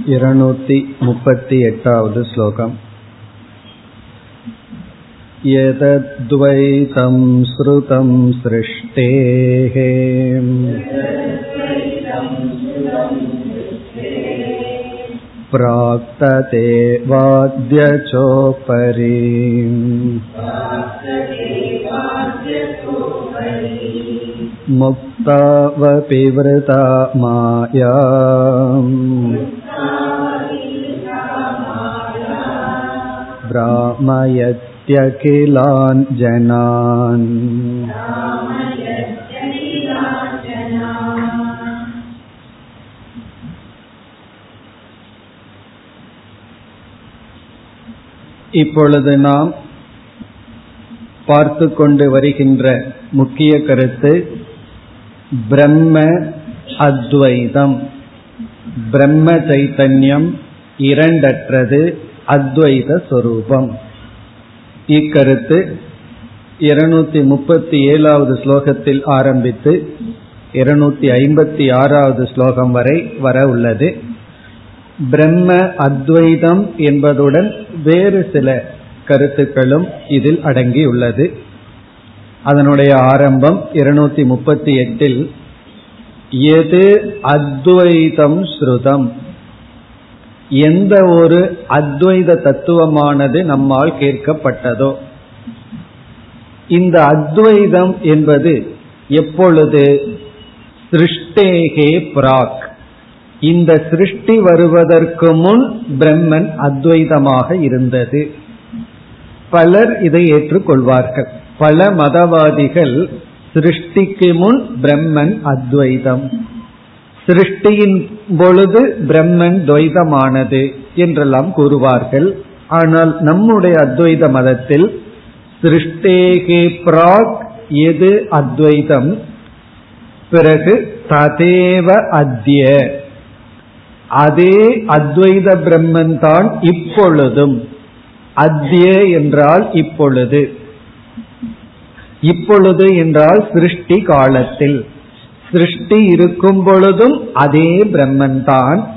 इरनूतिमुपत्येटावद् श्लोकम् यतद्वैतं श्रुतं सृष्टेः प्राक्तते वाद्यचोपरि मुक् वृता माया भ्रामयत्यखिलान् जनान् இப்பொழுது நாம் பார்த்து கொண்டு வருகின்ற முக்கிய கருத்து பிரம்ம அத்வைதம். பிரம்ம சைத்தன்யம் இரண்டற்றது அத்வைத சொரூபம். இக்கருத்து இருநூத்தி முப்பத்தி ஏழாவது ஸ்லோகத்தில் ஆரம்பித்து இருநூத்தி ஐம்பத்தி ஆறாவது ஸ்லோகம் வரை வர உள்ளது. பிரம்ம அத்வைதம் என்பதுடன் வேறு சில கருத்துக்களும் இதில் அடங்கியுள்ளது. அதனுடைய ஆரம்பம் இருநூத்தி முப்பத்தி எட்டில் எது அத்வைதம் ஸ்ருதம்? எந்த ஒரு அத்வைத தத்துவமானது நம்மால் கேட்கப்பட்டதோ இந்த அத்வைதம் என்பது எப்பொழுது? சிருஷ்டேகே பிராக். இந்த சிருஷ்டி வருவதற்கு முன் பிரம்மன் அத்வைதமாக இருந்தது. பலர் இதை ஏற்றுக்கொள்வார்கள். பல மதவாதிகள் சிருஷ்டிக்கு முன் பிரம்மன் அத்வைதம். சிருஷ்டியின் பொழுது பிரம்மன் துவைதமானது என்றெல்லாம் கூறுவார்கள். ஆனால் நம்முடைய அத்வைத மதத்தில் சிருஷ்டேகே பிராக் எது அத்வைதம்? பிறகு ததேவ அத்திய அதே அத்வைத பிரம்மன் தான் இப்பொழுதும். அத்திய என்றால் இப்பொழுது. இப்பொழுது என்றால் சிருஷ்டி காலத்தில். சிருஷ்டி இருக்கும் பொழுதும் அதே பிரம்மன் தான்.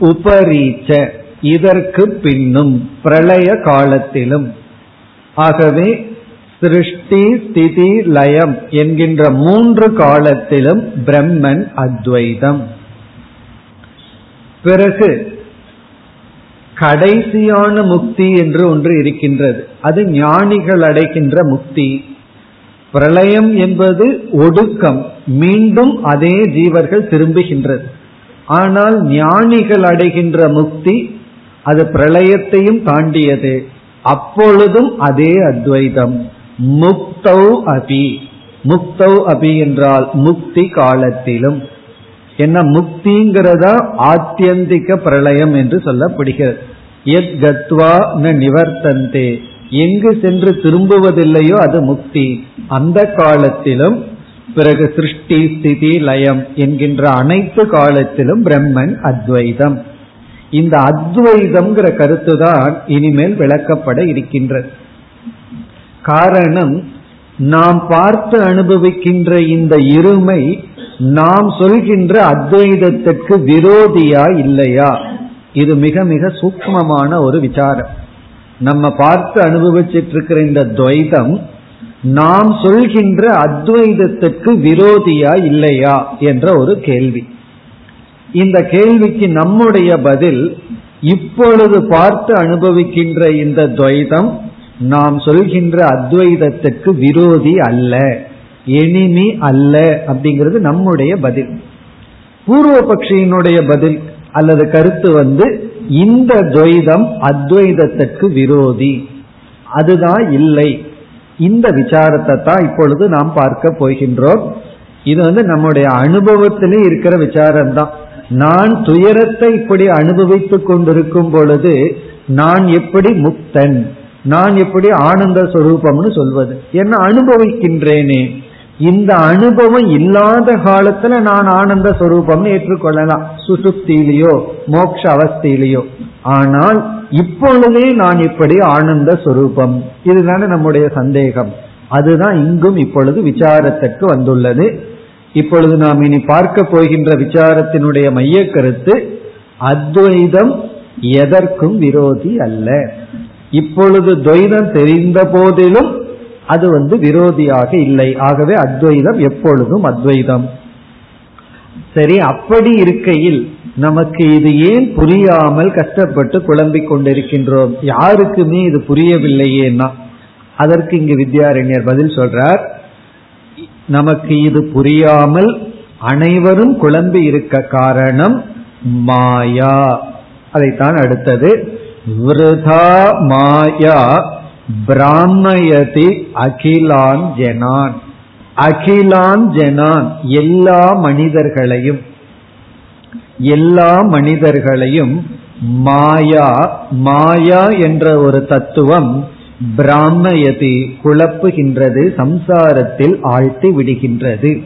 உபரீச்ச இதற்கு பின்னும் பிரளய காலத்திலும். ஆகவே சிருஷ்டி ஸ்திதி லயம் என்கின்ற மூன்று காலத்திலும் பிரம்மன் அத்வைதம். பிறகு கடைசியான முக்தி என்று ஒன்று இருக்கின்றது. அது ஞானிகள் அடைகின்ற முக்தி. பிரளயம் என்பது ஒடுக்கம். மீண்டும் அதே ஜீவர்கள் திரும்புகின்றது. ஆனால் ஞானிகள் அடைகின்ற முக்தி அது பிரளயத்தையும் தாண்டியது. அப்பொழுதும் அதே அத்வைதம். முக்தௌ அபி. முக்தௌ அபி என்றால் முக்தி காலத்திலும். என்ன முக்திங்கிறதா ஆத்தியந்திக பிரளயம் என்று சொல்லப்படுகிறது. எத் கத்வா ந நிவர்த்தந்தே. எங்கு சென்று திரும்புவதில்லையோ அது முக்தி. அந்த காலத்திலும் பிறகு சிருஷ்டி ஸ்திதி லயம் என்கின்ற அனைத்து காலத்திலும் பிரம்மன் அத்வைதம். இந்த அத்வைதம்ங்கிற கருத்து தான் இனிமேல் விளக்கப்பட இருக்கின்றது. காரணம் நாம் பார்த்து அனுபவிக்கின்ற இந்த இருமை நாம் சொல்கின்ற அத்வைதத்திற்கு விரோதியா இல்லையா? இது மிக மிக சூக்மமான ஒரு விசாரம். நம்ம பார்த்து அனுபவிச்சிட்டு இருக்கிற இந்த துவைதம் நாம் சொல்கின்ற அத்வைதத்துக்கு விரோதியா இல்லையா என்ற ஒரு கேள்வி. இந்த கேள்விக்கு நம்முடைய பதில் இப்பொழுது பார்த்து அனுபவிக்கின்ற இந்த துவைதம் நாம் சொல்கின்ற அத்வைதத்துக்கு விரோதி அல்ல எனிமி அல்ல அப்படிங்கிறது நம்முடைய பதில். பூர்வ பக்ஷியினுடைய பதில் அல்லது கருத்து வந்து இந்த துவைதம் அத்வைதத்துக்கு விரோதி. அதுதான் இல்லை. இந்த விசாரத்தை தான் இப்பொழுது நாம் பார்க்க போகின்றோம். இது வந்து நம்முடைய அனுபவத்திலே இருக்கிற விசாரம் தான் நான் துயரத்தை இப்படி அனுபவித்துக் கொண்டிருக்கும் பொழுது நான் எப்படி முக்தன்? நான் எப்படி ஆனந்த சொரூபம்னு சொல்வது? என்ன அனுபவிக்கின்றேனே. இந்த அனுபவம் இல்லாத காலத்துல நான் ஆனந்த சொரூபம்னு ஏற்றுக்கொள்ளலாம். சுசுப்தியிலேயோ மோக்ஷ அவஸ்தையிலேயோ. ஆனால் இப்பொழுதே நான் இப்படி ஆனந்த சொரூபம். இதுதானே நம்முடைய சந்தேகம். அதுதான் இங்கும் இப்பொழுது விசாரத்திற்கு வந்துள்ளது. இப்பொழுது நாம் இனி பார்க்க போகின்ற விசாரத்தினுடைய மைய கருத்து அத்வைதம் எதற்கும் விரோதி அல்ல. இப்பொழுது துவைதம் தெரிந்த போதிலும் அது வந்து விரோதியாக இல்லை. ஆகவே அத்வைதம் எப்பொழுதும் அத்வைதம். சரி அப்படி இருக்கையில் நமக்கு இது ஏன் புரியாமல் கஷ்டப்பட்டு குழம்பிக் கொண்டிருக்கின்றோம்? யாருக்குமே இது புரியவில்லையேன்னா? அதற்கு இங்கு வித்யாரண்யர் பதில் சொல்றார் நமக்கு இது புரியாமல் அனைவரும் குழம்பி இருக்க காரணம் மாயா. அதைத்தான் அடுத்தது. விருதா மாயா பிராமயதி அகிலான் ஜனான் அகிலான் ஜனான் எல்லா மனிதர்களையும் எல்லா மனிதர்களையும் மாயா மாயா என்ற ஒரு தத்துவம் பிராமயதி குழப்புகின்றது சம்சாரத்தில் ஆழ்த்தி விடுகின்றது.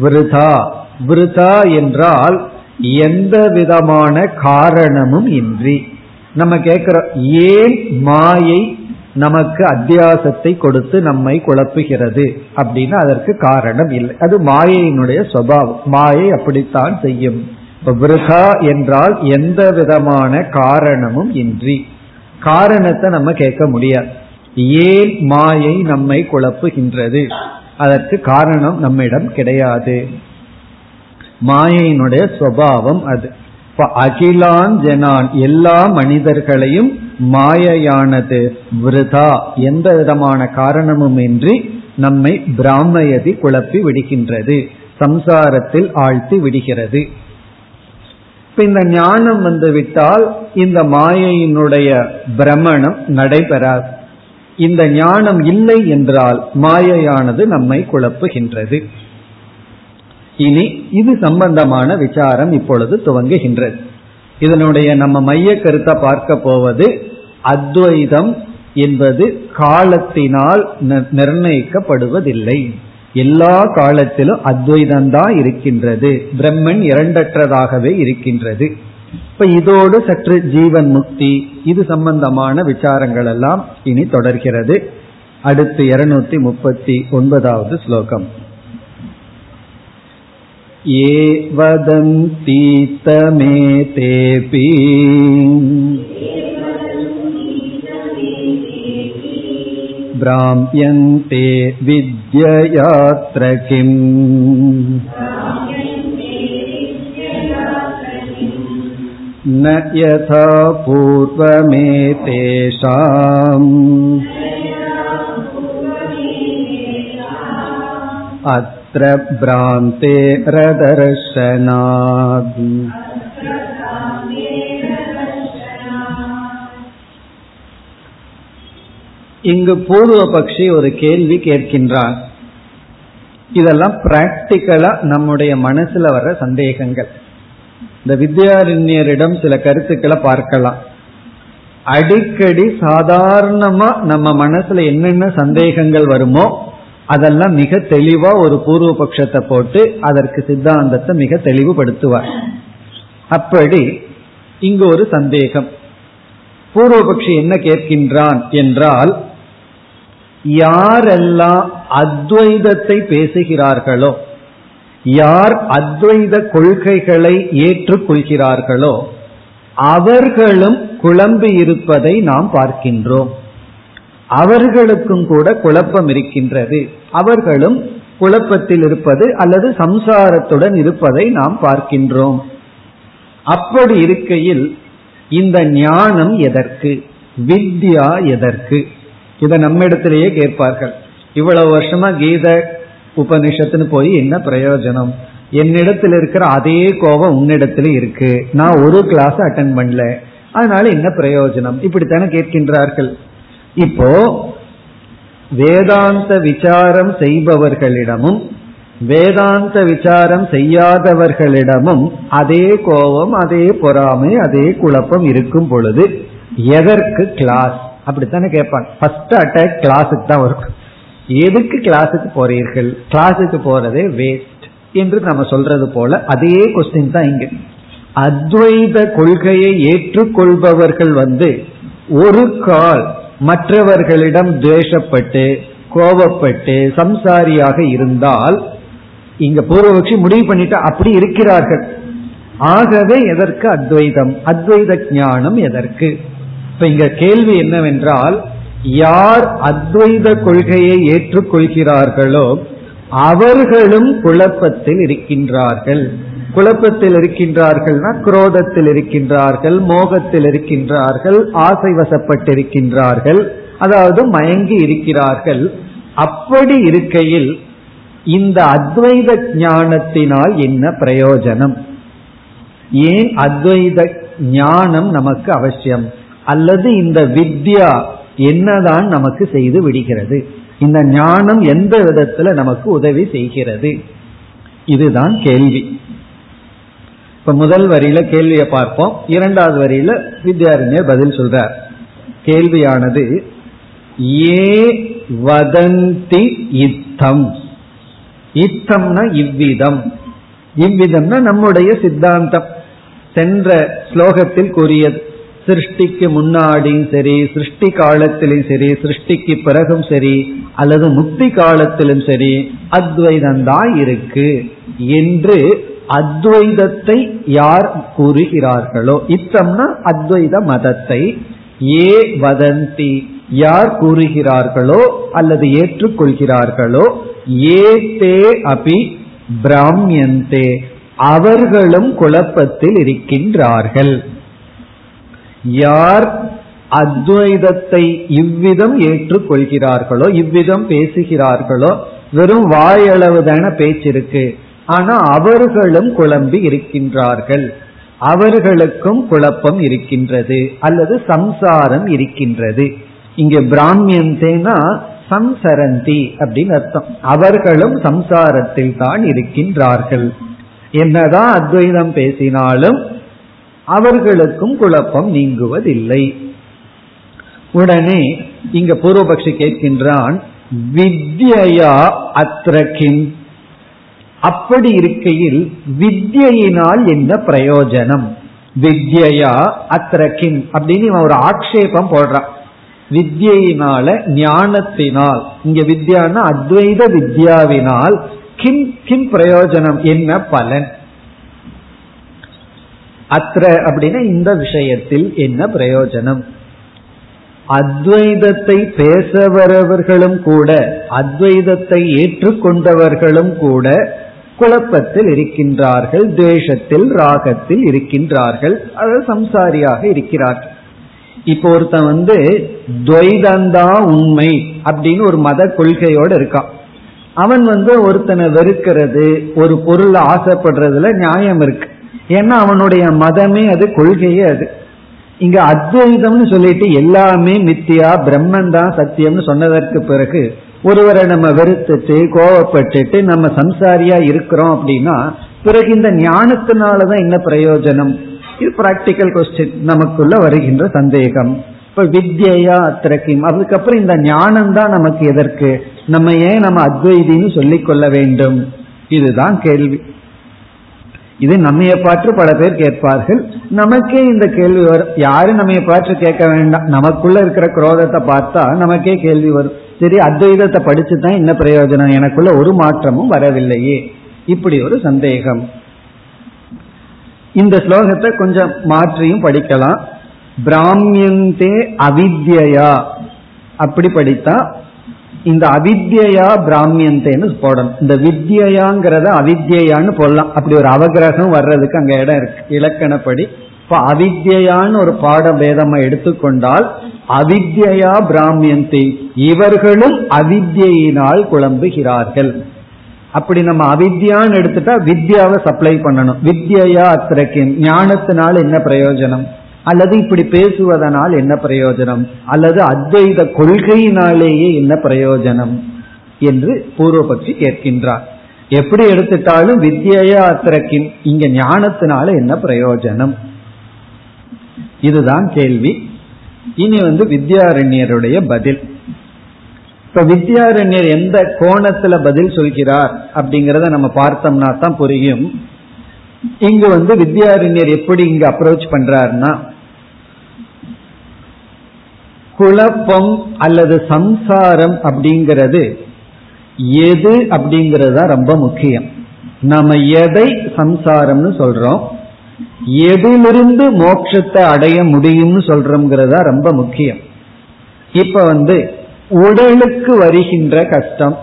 விருதா விருதா என்றால் எந்த விதமான காரணமும் இன்றி. நம்ம கேட்கிறோம் ஏன் மாயை நமக்கு அத்தியாசத்தை கொடுத்து நம்மை குழப்புகிறது அப்படின்னா அதற்கு காரணம் இல்லை. அது மாயையினுடைய சுவாவம். மாயை அப்படித்தான் செய்யும். விருகா என்றால் எந்த விதமான காரணமும் இன்றி. காரணத்தை நம்ம கேட்க முடியாது. ஏன் மாயை நம்மை குழப்புகின்றது? அதற்கு காரணம் நம்மிடம் கிடையாது. மாயையினுடைய சுவாவம் அது. அகிலான் ஜனான் எல்லா மனிதர்களையும் மாயையானது விருதா. எந்த விதமான காரணமும் இன்றி நம்மை பிராமயதி குழப்பி விடுகின்றது. சம்சாரத்தில் ஆழ்த்தி விடுகிறது. இப்ப இந்த ஞானம் வந்து விட்டால் இந்த மாயையினுடைய பிரமணம் நடைபெறாது. இந்த ஞானம் இல்லை என்றால் மாயையானது நம்மை குழப்புகின்றது. இனி இது சம்பந்தமான விசாரம் இப்பொழுது துவங்குகின்றது. இதனுடைய நம்ம மைய கருத்தை பார்க்க போவது அத்வைதம் என்பது காலத்தினால் நிர்ணயிக்கப்படுவதில்லை. எல்லா காலத்திலும் அத்வைதம்தான் இருக்கின்றது. பிரம்மன் இரண்டற்றதாகவே இருக்கின்றது. இப்ப இதோடு சற்று ஜீவன் முக்தி இது சம்பந்தமான விசாரங்கள் எல்லாம் இனி தொடர்கிறது. அடுத்து இருநூத்தி முப்பத்தி ஒன்பதாவது ஸ்லோகம். ये वदन्तीतमेतेऽपि भ्राम्यन्ते विद्ययात्र किम् न यथा पूर्वमेतेषाम् अत्र भ्रान्ते रदर्शनात् இங்கு பூர்வ பக்ஷி ஒரு கேள்வி கேட்கின்றான் இதெல்லாம் பிராக்டிக்கலா நம்முடைய மனசுல வர்ற சந்தேகங்கள் இந்த வித்யாரண்யரிடம் சில கருத்துக்களை பார்க்கலாம் அடிக்கடி சாதாரணமா நம்ம மனசுல என்னென்ன சந்தேகங்கள் வருமோ அதெல்லாம் மிக தெளிவா ஒரு பூர்வ பட்சத்தை போட்டு அதற்கு சித்தாந்தத்தை மிக தெளிவுபடுத்துவார். அப்படி இங்கு ஒரு சந்தேகம். பூர்வபக்ஷி என்ன கேட்கின்றான் என்றால் யாரெல்லாம் அத்வைதத்தை பேசுகிறார்களோ யார் அத்வைத கொள்கைகளை ஏற்றுக்கொள்கிறார்களோ அவர்களும் குழம்பி இருப்பதை நாம் பார்க்கின்றோம். அவர்களுக்கும் கூட குழப்பம் இருக்கின்றது. அவர்களும் குழப்பத்தில் இருப்பது அல்லது சம்சாரத்துடன் இருப்பதை நாம் பார்க்கின்றோம். அப்படி இருக்கையில் இந்த ஞானம் எதற்கு? வித்யா எதற்கு? இதை நம்மிடத்திலேயே கேட்பார்கள். இவ்வளவு வருஷமா கீத உபனிஷத்துன்னு போய் என்ன பிரயோஜனம்? என்னிடத்தில் இருக்கிற அதே கோபம் உன்னிடத்துல இருக்கு. நான் ஒரு கிளாஸ் அட்டன் பண்ணல. அதனால என்ன பிரயோஜனம்? இப்படித்தானே கேட்கின்றார்கள். இப்போ வேதாந்த விசாரம் செய்பவர்களிடமும் வேதாந்த விசாரம் செய்யாதவர்களிடமும் அதே கோபம் அதே பொறாமை அதே குழப்பம் இருக்கும் பொழுது எதற்கு கிளாஸ் அப்படித்தானே கேட்பான். ஃபர்ஸ்ட் அட்டாக் கிளாஸுக்கு தான் வரும். எதுக்கு கிளாஸுக்கு போறீர்கள்? கிளாஸுக்கு போறதே வேஸ்ட் என்று நம்ம சொல்றது போல அதே கொஸ்டின் தான் இங்க. அத்வைத கொள்கையை ஏற்றுக்கொள்பவர்கள் வந்து ஒரு கால் மற்றவர்களிடம் துவேஷப்பட்டு கோபப்பட்டு சம்சாரியாக இருந்தால் இங்க பூர்வபக்ஷி முடிவு பண்ணிட்டு அப்படி இருக்கிறார்கள். ஆகவே எதற்கு அத்வைதம்? அத்வைத ஞானம் எதற்கு? இப்ப இங்க கேள்வி என்னவென்றால் யார் அத்வைத கொள்கையை ஏற்றுக்கொள்கிறார்களோ அவர்களும் குழப்பத்தில் இருக்கின்றார்கள். குழப்பத்தில் இருக்கின்றார்கள்னா குரோதத்தில் இருக்கின்றார்கள் மோகத்தில் இருக்கின்றார்கள் ஆசை வசப்பட்டிருக்கின்றார்கள் அதாவது மயங்கி இருக்கிறார்கள். அப்படி இருக்கையில் இந்த அத்வைத ஞானத்தினால் என்ன பிரயோஜனம்? ஏன் அத்வைத ஞானம் நமக்கு அவசியம்? அல்லது இந்த வித்யா என்னதான் நமக்கு செய்து விடுகிறது? இந்த ஞானம் எந்த விதத்துல நமக்கு உதவி செய்கிறது? இதுதான் கேள்வி. இப்ப முதல் வரியில கேள்வியை பார்ப்போம். இரண்டாவது வரியில வித்யாரண்யர் பதில் சொல்றார். கேள்வியானது ஏ வதந்தி இத்தம்? இத்தம்னா இவ்விதம். இவ்விதம்னா நம்முடைய சித்தாந்தம். சென்ற ஸ்லோகத்தில் கூறியது சிருஷ்டிக்கு முன்னாடியும் சரி சிருஷ்டி காலத்திலும் சரி சிருஷ்டிக்கு பிறகும் சரி அல்லது முக்தி காலத்திலும் சரி அத்வைதம் தான் இருக்கு என்று அத்வைதத்தை யார் கூறுகிறார்களோ இத்தம்னா அத்வைத மதத்தை. ஏ வதந்தி யார் கூறுகிறார்களோ அல்லது ஏற்றுக்கொள்கிறார்களோ ஏ தே அபி பிராமியந்தே அவர்களும் குழப்பத்தில் இருக்கின்றார்கள். யார் அத்வைதத்தை இவ்விதம் ஏற்றுக்கொள்கிறார்களோ இவ்விதம் பேசுகிறார்களோ வெறும் வாயளவு தான பேச்சிருக்கு. ஆனா அவர்களும் குழம்பி இருக்கின்றார்கள். அவர்களுக்கும் குழப்பம் இருக்கின்றது. அல்லது சம்சாரம் இருக்கின்றது. இங்க பிராமியந்தேனா சம்சரந்தி அப்படின்னு அர்த்தம். அவர்களும் சம்சாரத்தில் தான் இருக்கின்றார்கள். என்னதான் அத்வைதம் பேசினாலும் அவர்களுக்கும் குழப்பம் நீங்குவதில்லை. உடனே இங்க பூர்வபக்ஷி கேட்கின்றான் வித்யா அத்ரகிம் அப்படி இருக்கையில் வித்யினால் என்ன பிரயோஜனம்? வித்யா அத்ரகிம் அப்படின்னு இவன் ஒரு ஆக்ஷேபம் போடுறான். வித்யினால ஞானத்தினால் இங்க வித்யானா அத்வைத வித்யாவினால் கிம் கிம் பிரயோஜனம் என்ன பலன்? அத்திர அப்படின்னா இந்த விஷயத்தில் என்ன பிரயோஜனம்? அத்வைதத்தை பேச வரவர்களும் கூட அத்வைதத்தை ஏற்றுக்கொண்டவர்களும் கூட குழப்பத்தில் இருக்கின்றார்கள் துவேஷத்தில் ராகத்தில் இருக்கின்றார்கள் அதாவது சம்சாரியாக இருக்கிறார்கள் இப்போ ஒருத்தன் வந்து துவைதந்தா உண்மை அப்படின்னு ஒரு மத கொள்கையோடு இருக்கான். அவன் வந்து ஒருத்தனை வெறுக்கிறது ஒரு பொருள் ஆசைப்படுறதுல நியாயம் இருக்கு. ஏன்னா அவனுடைய மதமே அது கொள்கையே அது. இங்க அத்வைதம்னு சொல்லிட்டு எல்லாமே மித்தியா பிரம்மன் தான் சத்தியம்னு சொன்னதற்கு பிறகு ஒருவரை நம்ம வெறுத்துட்டு கோவப்பட்டுட்டு நம்ம சம்சாரியா இருக்கிறோம் அப்படின்னா பிறகு இந்த ஞானத்தினாலதான் என்ன பிரயோஜனம்? இது பிராக்டிக்கல் கொஸ்டின் நமக்குள்ள வருகின்ற சந்தேகம். இப்ப வித்யா அத்திரக்கிம். அதுக்கப்புறம் இந்த ஞானம் தான் நமக்கு எதற்கு? நம்ம ஏன் நம்ம அத்வைதின்னு சொல்லிக் கொள்ள வேண்டும்? இதுதான் கேள்வி. இது நம்மைய பாற்று பல பேர் கேட்பார்கள். நமக்கே இந்த கேள்வி வரும். யாரும் நம்ம பாற்று கேட்க வேண்டாம்? நமக்குள்ள இருக்கிற குரோதத்தை பார்த்தா நமக்கே கேள்வி வரும். சரி அத்வைதத்தை படிச்சு தான் என்ன பிரயோஜனம்? எனக்குள்ள ஒரு மாற்றமும் வரவில்லையே. இப்படி ஒரு சந்தேகம். இந்த ஸ்லோகத்தை கொஞ்சம் மாற்றியும் படிக்கலாம். பிராமியந்தே அவித்யா அப்படி படித்தா இந்த அவித்யா பிராமியந்தேன்னு போடணும். இந்த வித்யாங்கிறத அவித்யான்னு போடலாம். அப்படி ஒரு அவகிரகம் வர்றதுக்கு அங்க இடம் இருக்கு. இலக்கணப்படி இப்ப அவித்யான்னு ஒரு பாட பேதமா எடுத்துக்கொண்டால் அவித்யா பிராமியந்தி இவர்களும் அவித்யினால் குழம்புகிறார்கள். அப்படி நம்ம அவித்யான்னு எடுத்துட்டா வித்யாவை சப்ளை பண்ணணும். வித்யா அத்திரக்கின் ஞானத்தினால் என்ன பிரயோஜனம்? அல்லது இப்படி பேசுவதனால் என்ன பிரயோஜனம்? அல்லது அத்வைத கொள்கையினாலேயே என்ன பிரயோஜனம்? என்று பூர்வபக்ஷி கேட்கின்றார். எப்படி எடுத்துட்டாலும் வித்யா அத்திரக்கின் இங்க ஞானத்தினால என்ன பிரயோஜனம்? இதுதான் கேள்வி. இனி வந்து வித்யாரண்யருடைய பதில். இப்ப வித்யாரண்யர் எந்த கோணத்துல பதில் சொல்கிறார் அப்படிங்கறத நம்ம பார்த்தோம்னா தான் புரியும். இங்கு வந்து வித்யாரண்யர் எப்படி இங்க அப்ரோச் பண்றாருன்னா குழப்பம் அல்லது சம்சாரம் அப்படிங்கிறது எது அப்படிங்கிறது தான் ரொம்ப முக்கியம். நம்ம எதை சம்சாரம்னு சொல்றோம் எதிலிருந்து மோட்சத்தை அடைய முடியும்னு சொல்றோம்ங்கிறதா ரொம்ப முக்கியம். இப்ப வந்து உடலுக்கு வருகின்ற கஷ்டம்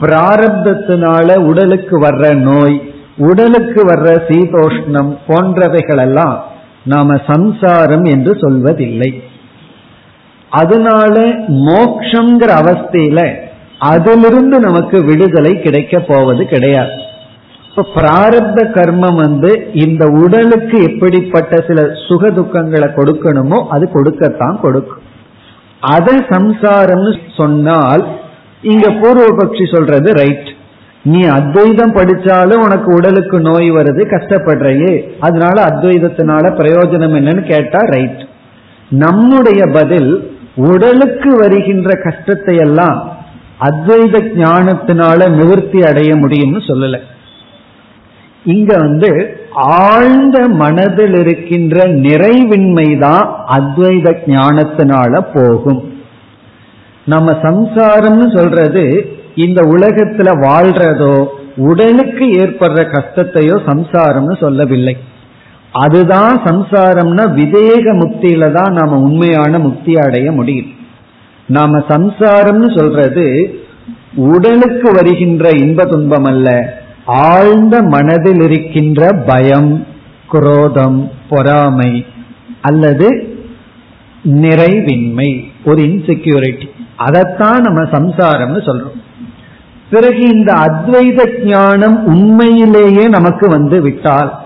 பிராரப்தத்தினால உடலுக்கு வர்ற நோய் உடலுக்கு வர்ற சீதோஷ்ணம் போன்றவைகளெல்லாம் நாம சம்சாரம் என்று சொல்வதில்லை. அதனால மோக்ஷங்கிற அவஸ்தையில அதிலிருந்து நமக்கு விடுதலை கிடைக்க போவது கிடையாது. பிராரப்த கர்மம் வந்து இந்த உடலுக்கு எப்படிப்பட்ட சில சுக துக்கங்களை கொடுக்கணுமோ அது கொடுக்கத்தான் கொடுக்கும். அத சம்சாரம்னு சொன்னால் இங்க பூர்வபக்ஷி சொல்றது ரைட் நீ அத்வைதம் படிச்சாலும் உனக்கு உடலுக்கு நோய் வருது கஷ்டப்படுறையே. அதனால அத்வைதத்தினால பிரயோஜனம் என்னன்னு கேட்டா ரைட் நம்முடைய பதில் உடலுக்கு வருகின்ற கஷ்டத்தை எல்லாம் அத்வைத ஞானத்தினால நிவர்த்தி அடைய முடியும்னு சொல்லலை. இங்க வந்து ஆழ்ந்த மனதில் இருக்கின்ற நிறைவின்மை தான் அத்வைத ஞானத்தினால போகும். நம்ம சம்சாரம்னு சொல்றது இந்த உலகத்துல வாழ்றதோ உடலுக்கு ஏற்படுற கஷ்டத்தையோ சம்சாரம்னு சொல்லவில்லை. அதுதான் சம்சாரம்னா விதேக முக்தியில தான் நாம உண்மையான முக்தி அடைய முடியும். நாம சம்சாரம்னு சொல்றது உடலுக்கு வருகின்ற இன்ப துன்பம் அல்ல ஆழ்ந்த மனதில் இருக்கின்ற பயம் குரோதம் பொறாமை அல்லது நிறைவின்மை ஒரு இன்செக்யூரிட்டி அதைத்தான் நம்ம சம்சாரம்னு சொல்றோம். பிறகு இந்த அத்வைத ஞானம் உண்மையிலேயே நமக்கு வந்து விட்டால்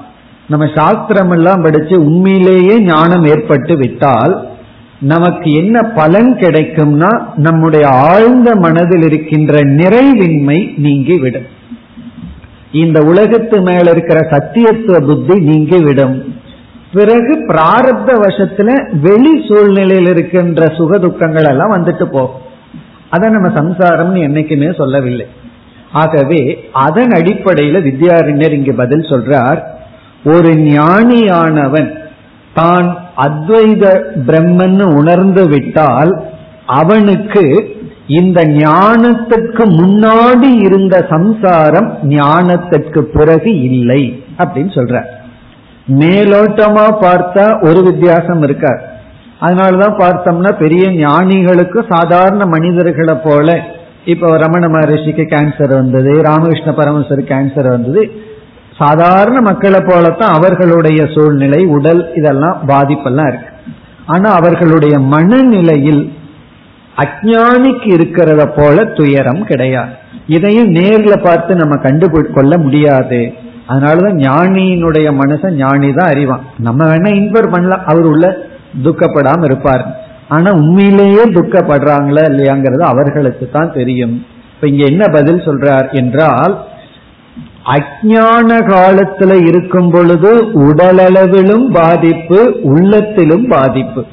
நம்ம சாஸ்திரம் எல்லாம் படிச்சு உண்மையிலேயே ஞானம் ஏற்பட்டு விட்டால் நமக்கு என்ன பலன் கிடைக்கும்னா நம்முடைய ஆழ்ந்த மனதில் இருக்கின்ற நிறைவின்மை நீங்கிவிடும். இந்த உலகத்து மேல இருக்கிற சத்தியத்துவ புத்தி நீங்கிவிடும் பிறகு பிராரப்த வசத்துல வெளி சூழ்நிலையில் இருக்கின்ற சுக துக்கங்கள் எல்லாம் வந்துட்டு போகும் அதை நம்ம சம்சாரம்னு என்னைக்குமே சொல்லவில்லை. ஆகவே அதன் அடிப்படையில வித்யாரண்யர் இங்கு பதில் சொல்றார் ஒரு ஞானியானவன் தான் அத்வைத பிரம்மன்னு உணர்ந்து விட்டால் அவனுக்கு இந்த ஞானத்துக்கு முன்னாடி இருந்த சம்சாரம் ஞானத்துக்கு பிறகு இல்லை அப்படின்னு சொல்ற. மேலோட்டமா பார்த்தா ஒரு வித்தியாசம் இருக்கார் அதனாலதான் பார்த்தோம்னா பெரிய ஞானிகளுக்கு சாதாரண மனிதர்களை போல இப்ப ரமண மகரிஷிக்கு கேன்சர் வந்தது ராமகிருஷ்ண பரமசர் கேன்சர் வந்தது. சாதாரண மக்களை போலத்தான் அவர்களுடைய சூழ்நிலை உடல் இதெல்லாம் பாதிப்பெல்லாம் இருக்கு. ஆனா அவர்களுடைய மனநிலையில் அஜானிக்கு இருக்கிறத போல துயரம் கிடையாது. இதையும் நேர்ல பார்த்து நம்ம கண்டுகொள்ள முடியாது. அதனாலதான் ஞானியினுடைய மனசை ஞானி தான் அறிவான். நம்ம வேணா இன்ஃபர் பண்ணலாம். அவர் உள்ள துக்கப்படாம இருப்பார். ஆனா உண்மையிலேயே துக்கப்படுறாங்களா இல்லையாங்கிறது அவர்களுக்கு தான் தெரியும். இப்ப இங்க என்ன பதில் சொல்றார் என்றால் அஜான காலத்துல இருக்கும் பொழுது உடலளவிலும் பாதிப்பு உள்ளத்திலும் பாதிப்பு.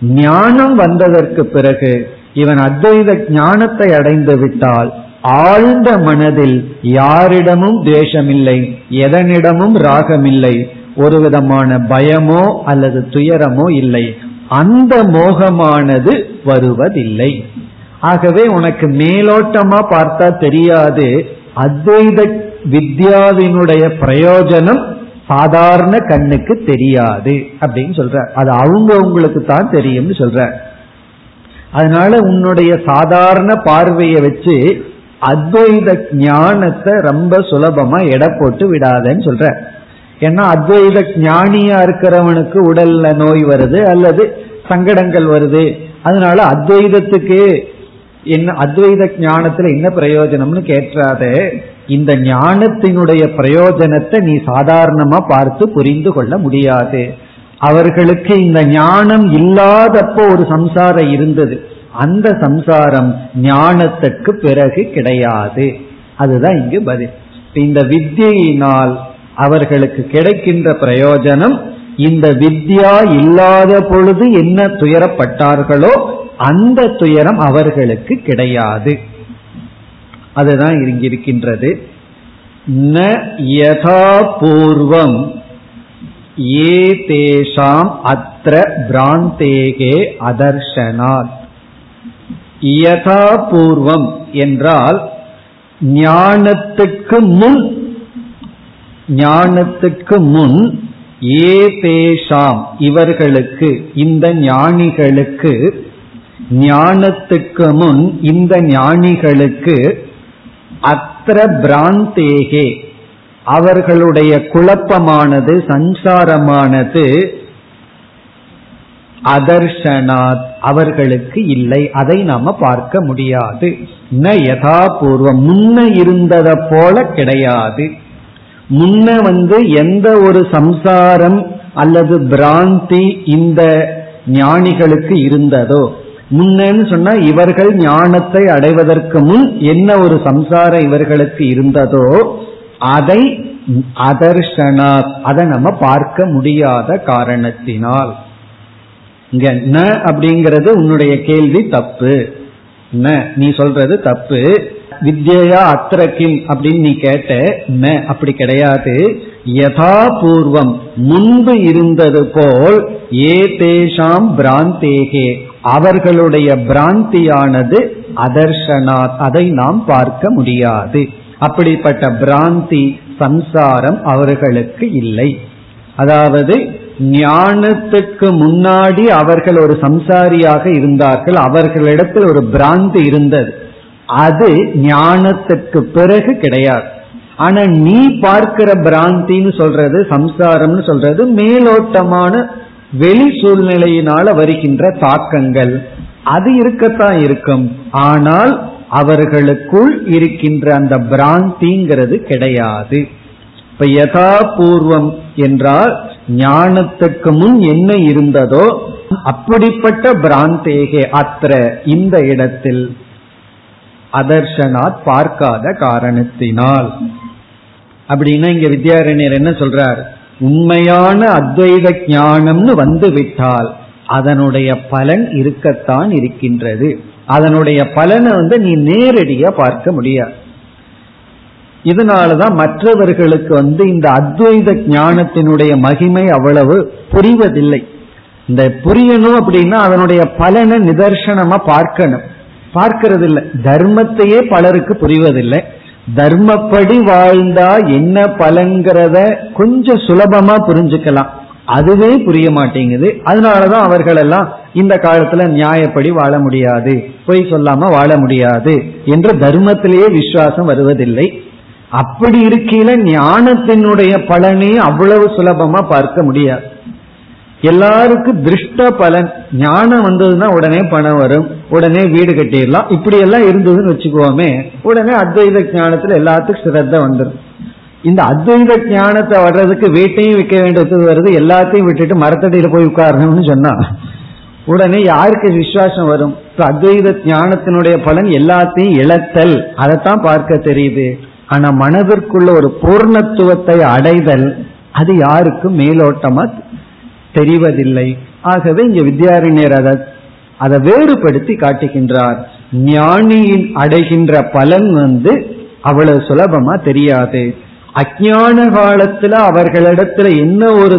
ஞானம் வந்ததற்கு பிறகு இவன் அத்வைத ஞானத்தை அடைந்து விட்டால் ஆழ்ந்த மனதில் யாரிடமும் துவேஷமில்லை எதனிடமும் ராகமில்லை ஒரு விதமான பயமோ அல்லது துயரமோ இல்லை. அந்த மோகமானது வருவதில்லை. ஆகவே உனக்கு மேலோட்டமா பார்த்தா தெரியாது அத்வைத வித்யாவினுடைய பிரயோஜனம் சாதாரண கண்ணுக்கு தெரியாது அப்படின்னு சொல்ற. அது அவங்க உங்களுக்கு தான் தெரியும்னு சொல்ற. அதனால உன்னுடைய சாதாரண பார்வையை வச்சு அத்வைத ஞானத்தை ரொம்ப சுலபமா எடை போட்டு விடாதன்னு சொல்ற. ஏன்னா அத்வைத ஞானியா இருக்கிறவனுக்கு உடல்ல நோய் வருது அல்லது சங்கடங்கள் வருது. அதனால அத்வைதத்துக்கு என்ன அத்வைத ஞானத்துல என்ன பிரயோஜனம்னு கேட்டாத இந்த ஞானத்தினுடைய பிரயோஜனத்தை நீ சாதாரணமா பார்த்து புரிந்து கொள்ள முடியாது. அவர்களுக்கு இந்த ஞானம் இல்லாதப்போ ஒரு சம்சாரம் இருந்தது. அந்த சம்சாரம் ஞானத்துக்கு பிறகு கிடையாது. அதுதான் இங்கு பதில். இந்த வித்தியினால் அவர்களுக்கு கிடைக்கின்ற பிரயோஜனம் இந்த வித்யா இல்லாத பொழுது என்ன துயரப்பட்டார்களோ அந்த துயரம் அவர்களுக்கு கிடையாது. அதுதான் இங்கிருக்கின்றது ந யதா பூர்வம் ஏ தேஷாம் அத்திர பிராந்தேகே அதர்ஷனாத். யதா பூர்வம் என்றால் ஞானத்துக்கு முன் ஞானத்துக்கு முன் ஏ தேஷாம் இவர்களுக்கு இந்த ஞானிகளுக்கு ஞானத்துக்கு முன் இந்த ஞானிகளுக்கு அத்திர பிராந்தேகே அவர்களுடைய குழப்பமானது சஞ்சாரமானது அதர்ஷனாத் அவர்களுக்கு இல்லை. அதை நாம பார்க்க முடியாது. ந யதாபூர்வம். முன்ன இருந்ததை போல கிடையாது. முன்ன வந்து எந்த ஒரு சம்சாரம் அல்லது பிராந்தி இந்த ஞானிகளுக்கு இருந்ததோ முன்னன்னு சொன்னா இவர்கள் ஞானத்தை அடைவதற்கு முன் என்ன ஒரு சம்சாரம் இவர்களுக்கு இருந்ததோ அதை அதர்ஷனாத் அதை நம்ம பார்க்க முடியாத காரணத்தினால். இங்க ந அப்படிங்கிறது உன்னுடைய கேள்வி தப்பு. ந நீ சொல்றது தப்பு. வித்யா அத்திரக்கிம் அப்படின்னு நீ கேட்ட ந அப்படி கிடையாது. யதாபூர்வம் முன்பு இருந்தது போல் ஏ தேஷாம் பிராந்தேகே. அவர்களுடைய பிராந்தியானது அதர்ஷனாத் அதை நாம் பார்க்க முடியாது. அப்படிப்பட்ட பிராந்தி சம்சாரம் அவர்களுக்கு இல்லை. அதாவது ஞானத்துக்கு முன்னாடி அவர்கள் ஒரு சம்சாரியாக இருந்தார்கள் அவர்களிடத்தில் ஒரு பிராந்தி இருந்தது. அது ஞானத்துக்கு பிறகு கிடையாது. ஆனா நீ பார்க்கிற பிராந்தின்னு சொல்றது சம்சாரம்னு சொல்றது மேலோட்டமான வெளி சூழ்நிலையினால வருகின்ற தாக்கங்கள். அது இருக்கத்தான் இருக்கும். ஆனால் அவர்களுக்குள் இருக்கின்ற அந்த பிராந்திங்கிறது கிடையாது. இப்ப யதா பூர்வம் என்றால் ஞானத்துக்கு முன் என்ன இருந்ததோ அப்படிப்பட்ட பிராந்தேகே அத்திர இந்த இடத்தில் அதர்ஷனாத் பார்க்காத காரணத்தினால். அப்படின்னா இங்க வித்யாரண்யர் என்ன சொல்றார்? உண்மையான அத்வைத ஞானம்னு வந்து விட்டால் அதனுடைய பலன் இருக்கத்தான் இருக்கின்றது. அதனுடைய பலனை வந்து நீ நேரடியா பார்க்க முடியாது. இதனாலதான் மற்றவர்களுக்கு வந்து இந்த அத்வைத ஞானத்தினுடைய மகிமை அவ்வளவு புரிவதில்லை. இந்த புரியணும் அப்படின்னா அதனுடைய பலனை நிதர்சனமா பார்க்கணும். பார்க்கறதில்லை. தர்மத்தையே பலருக்கு புரிவதில்லை. தர்மப்படி வாழ்ந்தா என்ன பலங்கிறத கொஞ்சம் சுலபமா புரிஞ்சுக்கலாம். அதுவே புரிய மாட்டேங்குது. அதனாலதான் அவர்கள் எல்லாம் இந்த காலத்துல நியாயப்படி வாழ முடியாது. பொய் சொல்லாம வாழ முடியாது என்ற தர்மத்திலேயே விசுவாசம் வருவதில்லை. அப்படி இருக்கையில ஞானத்தினுடைய பலனே அவ்வளவு சுலபமா பார்க்க முடியாது. எல்லாருக்கும் திருஷ்ட பலன். ஞானம் வந்ததுன்னா உடனே பணம் வரும். உடனே வீடு கட்டிடலாம். இப்படி எல்லாம் இருந்ததுன்னு வச்சுக்கோமே உடனே அத்வைத ஞானத்துல எல்லாத்துக்கும் சிரத்த வந்துடும் இந்த அத்வைத ஞானத்தை வர்றதுக்கு வீட்டையும் விற்க வேண்டியது வருது எல்லாத்தையும் விட்டுட்டு மரத்தடியில் போய் உட்காரணும்னு சொன்னா உடனே யாருக்கு விசுவாசம் வரும்? அத்வைத ஞானத்தினுடைய பலன் எல்லாத்தையும் இழத்தல். அதைத்தான் பார்க்க தெரியுது. ஆனா மனதிற்குள்ள ஒரு பூர்ணத்துவத்தை அடைதல் அது யாருக்கும் மேலோட்டமா தெரிவதில்லை. ஆகவே இங்க வித்யாரண்யர் அதை அதை வேறுபடுத்தி காட்டுகின்றார். ஞானியின் அடைகின்ற பலன் வந்து அவ்வளவு சுலபமா தெரியாது. அஜான காலத்துல அவர்களிடத்துல என்ன ஒரு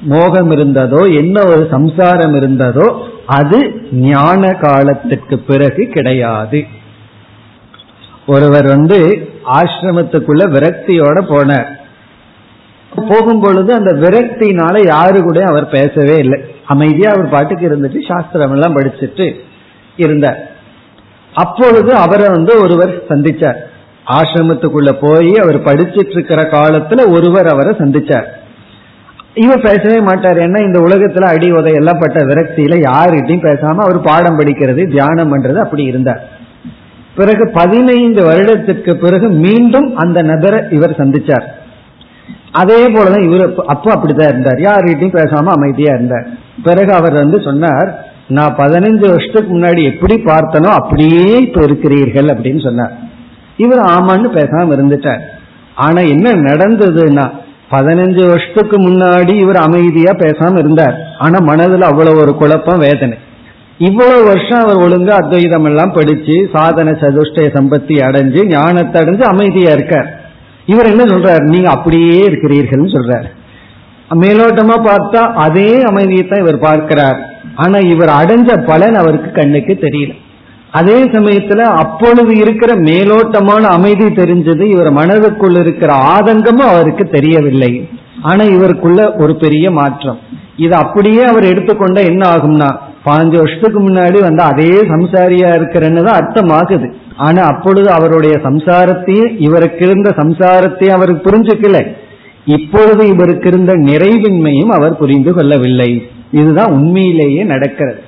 மோகம் இருந்ததோ என்ன ஒரு சம்சாரம் இருந்ததோ அது ஞான காலத்துக்கு பிறகு கிடையாது. ஒருவர் வந்து ஆசிரமத்துக்குள்ள விரக்தியோட போனார். போகும் பொழுது அந்த விரக்தினால யாரு கூட அவர் பேசவே இல்லை. அமைதியா அவர் பாட்டுக்கு இருந்துட்டு சாஸ்திரம் எல்லாம் படிச்சுட்டு இருந்தார். அப்பொழுது அவரை வந்து ஒருவர் சந்திச்சார். ஆசிரமத்துக்குள்ள போய் அவர் படிச்சிட்டு இருக்கிற காலத்துல ஒருவர் அவரை சந்திச்சார். இவர் பேசவே மாட்டார். ஏன்னா இந்த உலகத்துல அடி உதை எல்லாம் பட்ட விரக்தியில யாருகிட்டையும் பேசாம அவர் பாடம் படிக்கிறது தியானம் பண்றது அப்படி இருந்தார். பிறகு பதினைந்து வருடத்திற்கு பிறகு மீண்டும் அந்த நபரை இவர் சந்திச்சார். அதே போலதான் இவர் அப்போ அப்படிதான் இருந்தார். யாருகிட்டையும் பேசாம அமைதியா இருந்தார். பிறகு அவர் வந்து சொன்னார் நான் பதினைஞ்சு வருஷத்துக்கு முன்னாடி எப்படி பார்த்தனோ அப்படியே இப்ப இருக்கிறீர்கள் அப்படின்னு சொன்னார். இவர் ஆமான்னு பேசாம இருந்துட்டார். ஆனா என்ன நடந்ததுன்னா பதினஞ்சு வருஷத்துக்கு முன்னாடி இவர் அமைதியா பேசாம இருந்தார். ஆனா மனதுல அவ்வளவு ஒரு குழப்பம் வேதனை. இவ்வளவு வருஷம் அவர் ஒழுங்கா அத்வைதம் எல்லாம் படிச்சு சாதன சதுஷ்டய சம்பத்தி அடைஞ்சு ஞானத்தை அடைஞ்சு அமைதியா இருக்கார். இவர் என்ன சொல்றாரு? நீங்க அப்படியே இருக்கிறீர்கள் சொல்றாரு. மேலோட்டமா பார்த்தா அதே அமைதியை தான் இவர் பார்க்கிறார். ஆனா இவர் அடைஞ்ச பலன் அவருக்கு கண்ணுக்கு தெரியல. அதே சமயத்துல அப்பொழுது இருக்கிற மேலோட்டமான அமைதி தெரிஞ்சது இவர் மனதுக்குள் இருக்கிற ஆதங்கமும் அவருக்கு தெரியவில்லை. ஆனா இவருக்குள்ள ஒரு பெரிய மாற்றம். இது அப்படியே அவர் எடுத்துக்கொண்ட என்ன ஆகும்னா பாஞ்சு வருஷத்துக்கு முன்னாடி வந்து அதே சம்சாரியா இருக்கிறன்னு தான் அர்த்தம் ஆகுது ஆனா அப்பொழுது அவருடைய சம்சாரத்தையும் இவருக்கு இருந்த சம்சாரத்தையும் அவருக்கு புரிஞ்சுக்கல. இப்பொழுது இவருக்கு இருந்த நிறைவின்மையும் அவர் புரிந்து கொள்ளவில்லை. இதுதான் உண்மையிலேயே நடக்கிறது.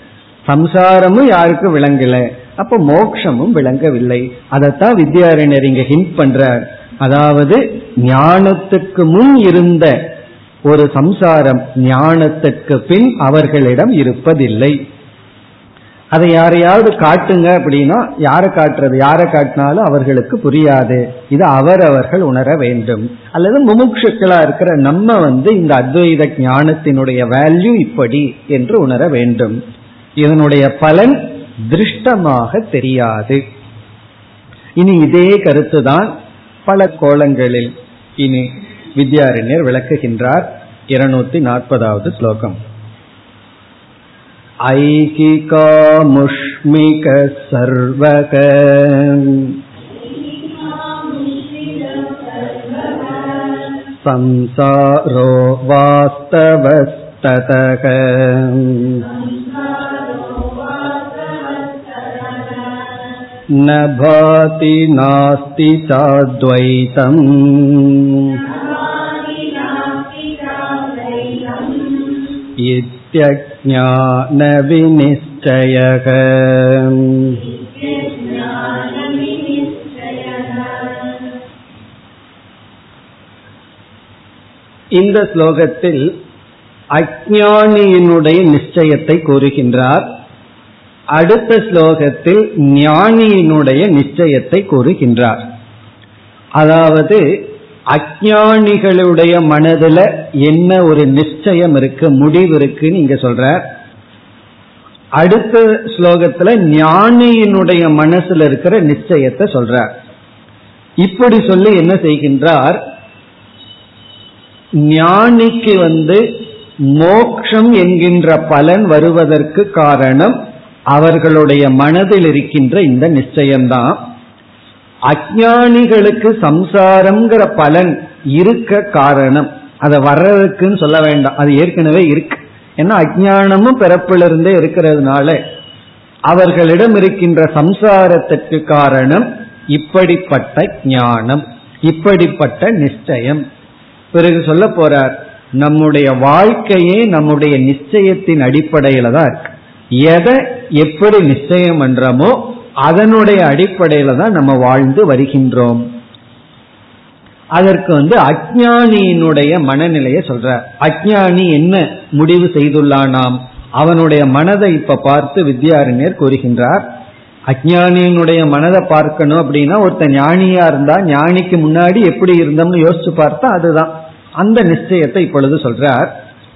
சம்சாரமும் யாருக்கு விளங்கல. அப்ப மோக்ஷமும் விளங்கவில்லை. அதைத்தான் வித்யாரண்யர் இங்க ஹிண்ட் பண்றார். அதாவது ஞானத்துக்கு முன் இருந்த ஒரு சம்சாரம் ஞானத்துக்கு பின் அவர்களிடம் இருப்பதில்லை. அதை யாரையாவது காட்டுங்க அப்படின்னா யாரை காட்டுறது யாரை காட்டினாலும் அவர்களுக்கு புரியாது. இது அவரவர்கள் உணர வேண்டும். அல்லது முமுட்சுக்களா இருக்கிற நம்ம வந்து இந்த அத்வைத ஞானத்தினுடைய வேல்யூ இப்படி என்று உணர வேண்டும். இதனுடைய பலன் திருஷ்டமாக தெரியாது இனி இதே கருத்துதான் பல கோலங்களில் இனி வித்யாரண்யர் விளக்குகின்றார் இருநூத்தி நாற்பதாவது ஸ்லோகம் ऐकिकामुष्मिक सर्वक संसारो वास्तवस्ततः न भाति नास्ति चाद्वैतम् इत्यज्ञानविनिश्चयः இந்த ஸ்லோகத்தில் அஜானியினுடைய நிச்சயத்தை கூறுகின்றார் அடுத்த ஸ்லோகத்தில் ஞானியினுடைய நிச்சயத்தை கூறுகின்றார். அதாவது அஜானிகளுடைய மனதுல என்ன ஒரு நிச்சயம் இருக்கு முடிவு இருக்குன்னு இங்க சொல்ற அடுத்த ஸ்லோகத்துல ஞானியினுடைய மனசுல இருக்கிற நிச்சயத்தை சொல்றார். இப்படி சொல்லி என்ன செய்கின்றார்? ஞானிக்கு வந்து மோக்ஷம் என்கின்ற பலன் வருவதற்கு காரணம் அவர்களுடைய மனதில் இருக்கின்ற இந்த நிச்சயம்தான். அஜானிகளுக்கு சம்சாரம்ங்கிற பலன் இருக்க காரணம். அதை வர்றதுக்குன்னு சொல்ல வேண்டாம். அது ஏற்கனவே இருக்கு. ஏன்னா அஜானமும் பிறப்பிலிருந்தே இருக்கிறதுனால அவர்களிடம் இருக்கின்ற சம்சாரத்திற்கு காரணம் இப்படிப்பட்ட ஞானம் இப்படிப்பட்ட நிச்சயம். பிறகு சொல்ல போறார் நம்முடைய வாழ்க்கையே நம்முடைய நிச்சயத்தின் அடிப்படையில தான் இருக்கு. எதை எப்படி நிச்சயம் பண்றோமோ அதனுடைய அடிப்படையில தான் நம்ம வாழ்ந்து வருகின்றோம். அதற்கு வந்து அஜானியினுடைய மனநிலையை சொல்ற. அஜானி என்ன முடிவு செய்துள்ளானாம்? அவனுடைய மனதை இப்ப பார்த்து வித்யாரண்யர் கூறுகின்றார். அஜானியினுடைய மனதை பார்க்கணும் அப்படின்னா ஒருத்த ஞானியா இருந்தா ஞானிக்கு முன்னாடி எப்படி இருந்தோம்னு யோசிச்சு பார்த்தா அதுதான். அந்த நிச்சயத்தை இப்பொழுது சொல்றார்.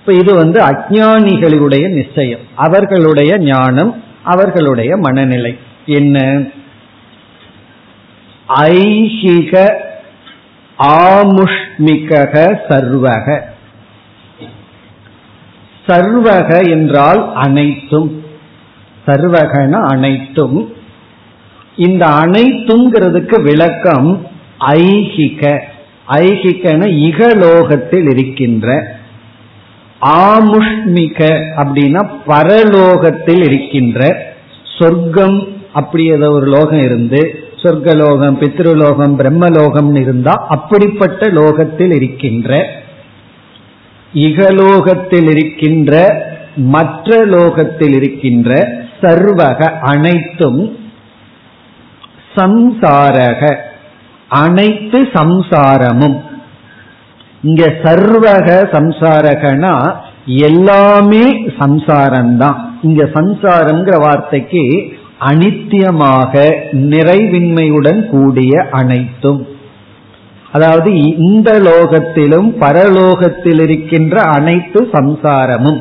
இப்ப இது வந்து அஜானிகளுடைய நிச்சயம். அவர்களுடைய ஞானம் அவர்களுடைய மனநிலை. என்ன? ஐஹிக ஆமுஷ்மிக சர்வக. சர்வக என்றால் அனைத்தும். சர்வகன அனைத்தும். இந்த அனைத்துங்கிறதுக்கு விளக்கம் ஐஹிக. ஐஹிகன இகலோகத்தில் இருக்கின்ற ஆமுஷ்மிக அப்படின்னா பரலோகத்தில் இருக்கின்ற சொர்க்கம் அப்படி ஏதோ ஒரு லோகம் இருந்து சொர்க்கலோகம் பித்ருலோகம் பிரம்மலோகம்னு இருந்தா அப்படிப்பட்ட லோகத்தில் இருக்கின்ற இகலோகத்தில் இருக்கின்ற மற்ற லோகத்தில் இருக்கின்ற சர்வக அனைத்தும் சம்சாரக அனைத்து சம்சாரமும். இங்க சர்வக சம்சாரகனா எல்லாமே சம்சாரம்தான். இங்க சம்சாரம்ங்கிற வார்த்தைக்கு அனித்தியமாக நிறைவின்மையுடன் கூடிய அனைத்தும். அதாவது இந்த லோகத்திலும் பரலோகத்தில் இருக்கின்ற அனைத்து சம்சாரமும்.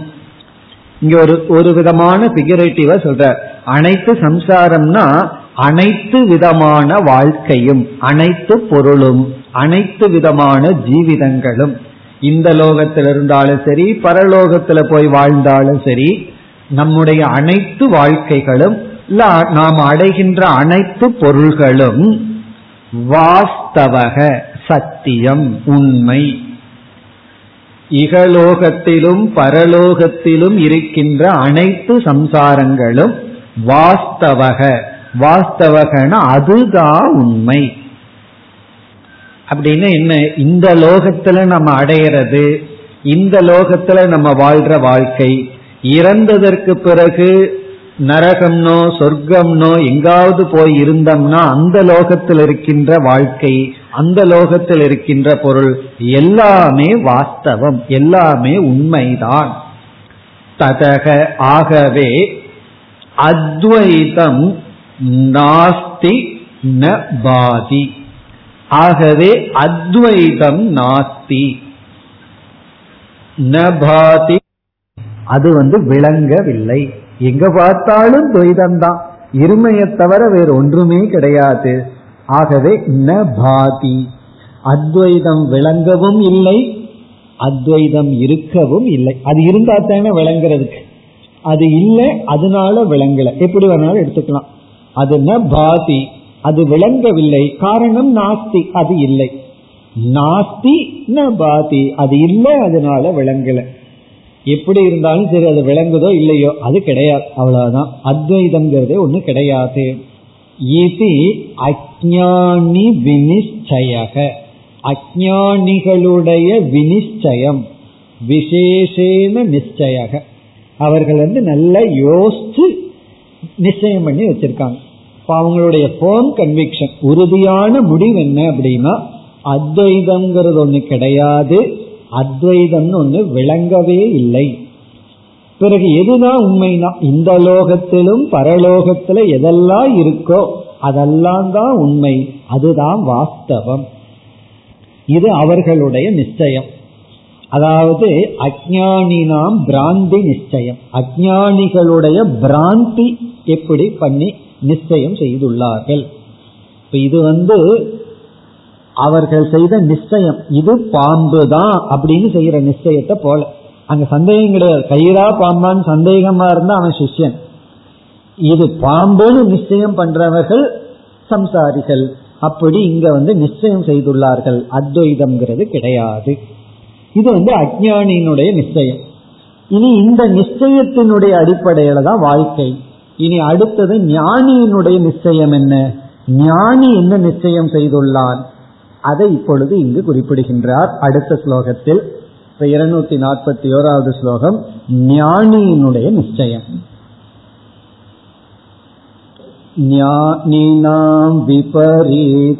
இங்க ஒரு ஒரு விதமான பிகரேட்டிவா சொல்ற அனைத்து சம்சாரம்னா அனைத்து விதமான வாழ்க்கையும் அனைத்து பொருளும் அனைத்து விதமான ஜீவிதங்களும் இந்த லோகத்தில் இருந்தாலும் சரி பரலோகத்துல போய் வாழ்ந்தாலும் சரி நம்முடைய அனைத்து வாழ்க்கைகளும் நாம் அடைகின்ற அனைத்து பொருள்களும் வாஸ்தவக சத்தியம் உண்மை. இகலோகத்திலும் பரலோகத்திலும் இருக்கின்ற அனைத்து சம்சாரங்களும் வாஸ்தவக. வாஸ்தவகன அதுதான் உண்மை. அப்படின்னு என்ன இந்த லோகத்துல நம்ம அடையிறது இந்த லோகத்துல நம்ம வாழ்ற வாழ்க்கை இறந்ததற்கு பிறகு நரகம்னோ சொர்க்கம்னோ எங்காவது போய் இருந்தோம்னா அந்த லோகத்தில் இருக்கின்ற வாழ்க்கை அந்த லோகத்தில் இருக்கின்ற பொருள் எல்லாமே வாஸ்தவம் எல்லாமே உண்மைதான். ததக ஆகவே அத்வைதம் நாஸ்தி ந பாதி. ஆகவே அத்வைதம் நாஸ்தி. நபாதி அது வந்து விளங்கவில்லை. எங்க பார்த்தாலும் துவைதம் தான் இருமையை தவிர வேறு ஒன்றுமே கிடையாது. ஆகவே ந பாதி. அத்வைதம் விளங்கவும் இல்லை. அத்வைதம் இருக்கவும் இல்லை. அது இருந்தா தானே விளங்குறதுக்கு. அது இல்லை அதனால விளங்கல. எப்படி வேணாலும் எடுத்துக்கலாம். அது ந பாதி அது விளங்கவில்லை. காரணம் நாஸ்தி அது இல்லை. நாஸ்தி ந பாதி அது இல்லை அதனால விளங்கல. எப்படி இருந்தாலும் சரி அது விளங்குதோ இல்லையோ அது கிடையாது. அவ்வளவுதான். அத்வைதம்ங்கிறதே ஒண்ணு கிடையாது. இது அஜானி வினிச்சயக. அஜானிகளுடைய வினிச்சயம் விசேஷேன நிச்சயக. அவர்கள் வந்து நல்லா யோசிச்சு நிச்சயம் பண்ணி வச்சிருக்காங்க. இப்ப அவங்களுடைய போன் கன்விக்ஷன் உறுதியான முடிவு என்ன அப்படின்னா அத்வைதம்ங்கிறது ஒண்ணு கிடையாது அத்வைதம்னு ஒண்ணு விளங்கவே இல்லை. பிறகு எதுதான் உண்மைனா இந்த லோகத்திலும் பரலோகத்துல எதெல்லாம் இருக்கோ அதெல்லாம் தான் உண்மை. அதுதான் வாஸ்தவம். இது அவர்களுடைய நிச்சயம். அதாவது அஜானினாம் பிராந்தி நிச்சயம். அஜானிகளுடைய பிராந்தி எப்படி பண்ணி நிச்சயம் செய்துள்ளார்கள். இப்ப இது வந்து அவர்கள் செய்த நிச்சயம். இது பாம்பு தான் அப்படின்னு செய்யற நிச்சயத்தை போல. அங்க சந்தேகம் கிடையாது. கயிறா பாம்பான்னு சந்தேகமா இருந்தா அவன் சிஷ்யன். இது பாம்புன்னு நிச்சயம் பண்றவர்கள் சம்சாரிகள். அப்படி இங்க வந்து நிச்சயம் செய்துள்ளார்கள். அத்வைதம்ங்கிறது கிடையாது. இது வந்து அஜானியினுடைய நிச்சயம். இனி இந்த நிச்சயத்தினுடைய அடிப்படையில தான் வாழ்க்கை. இனி அடுத்தது ஞானியினுடைய நிச்சயம் என்ன ஞானி என்ன நிச்சயம் செய்துள்ளான் அதை இப்பொழுது இங்கு குறிப்பிடுகின்றார் அடுத்த ஸ்லோகத்தில் இப்ப இருநூத்தி நாற்பத்தி ஓராவது ஸ்லோகம் ஞானியினுடைய நிச்சயம் ज्ञानिनां विपरीतोऽस्मात्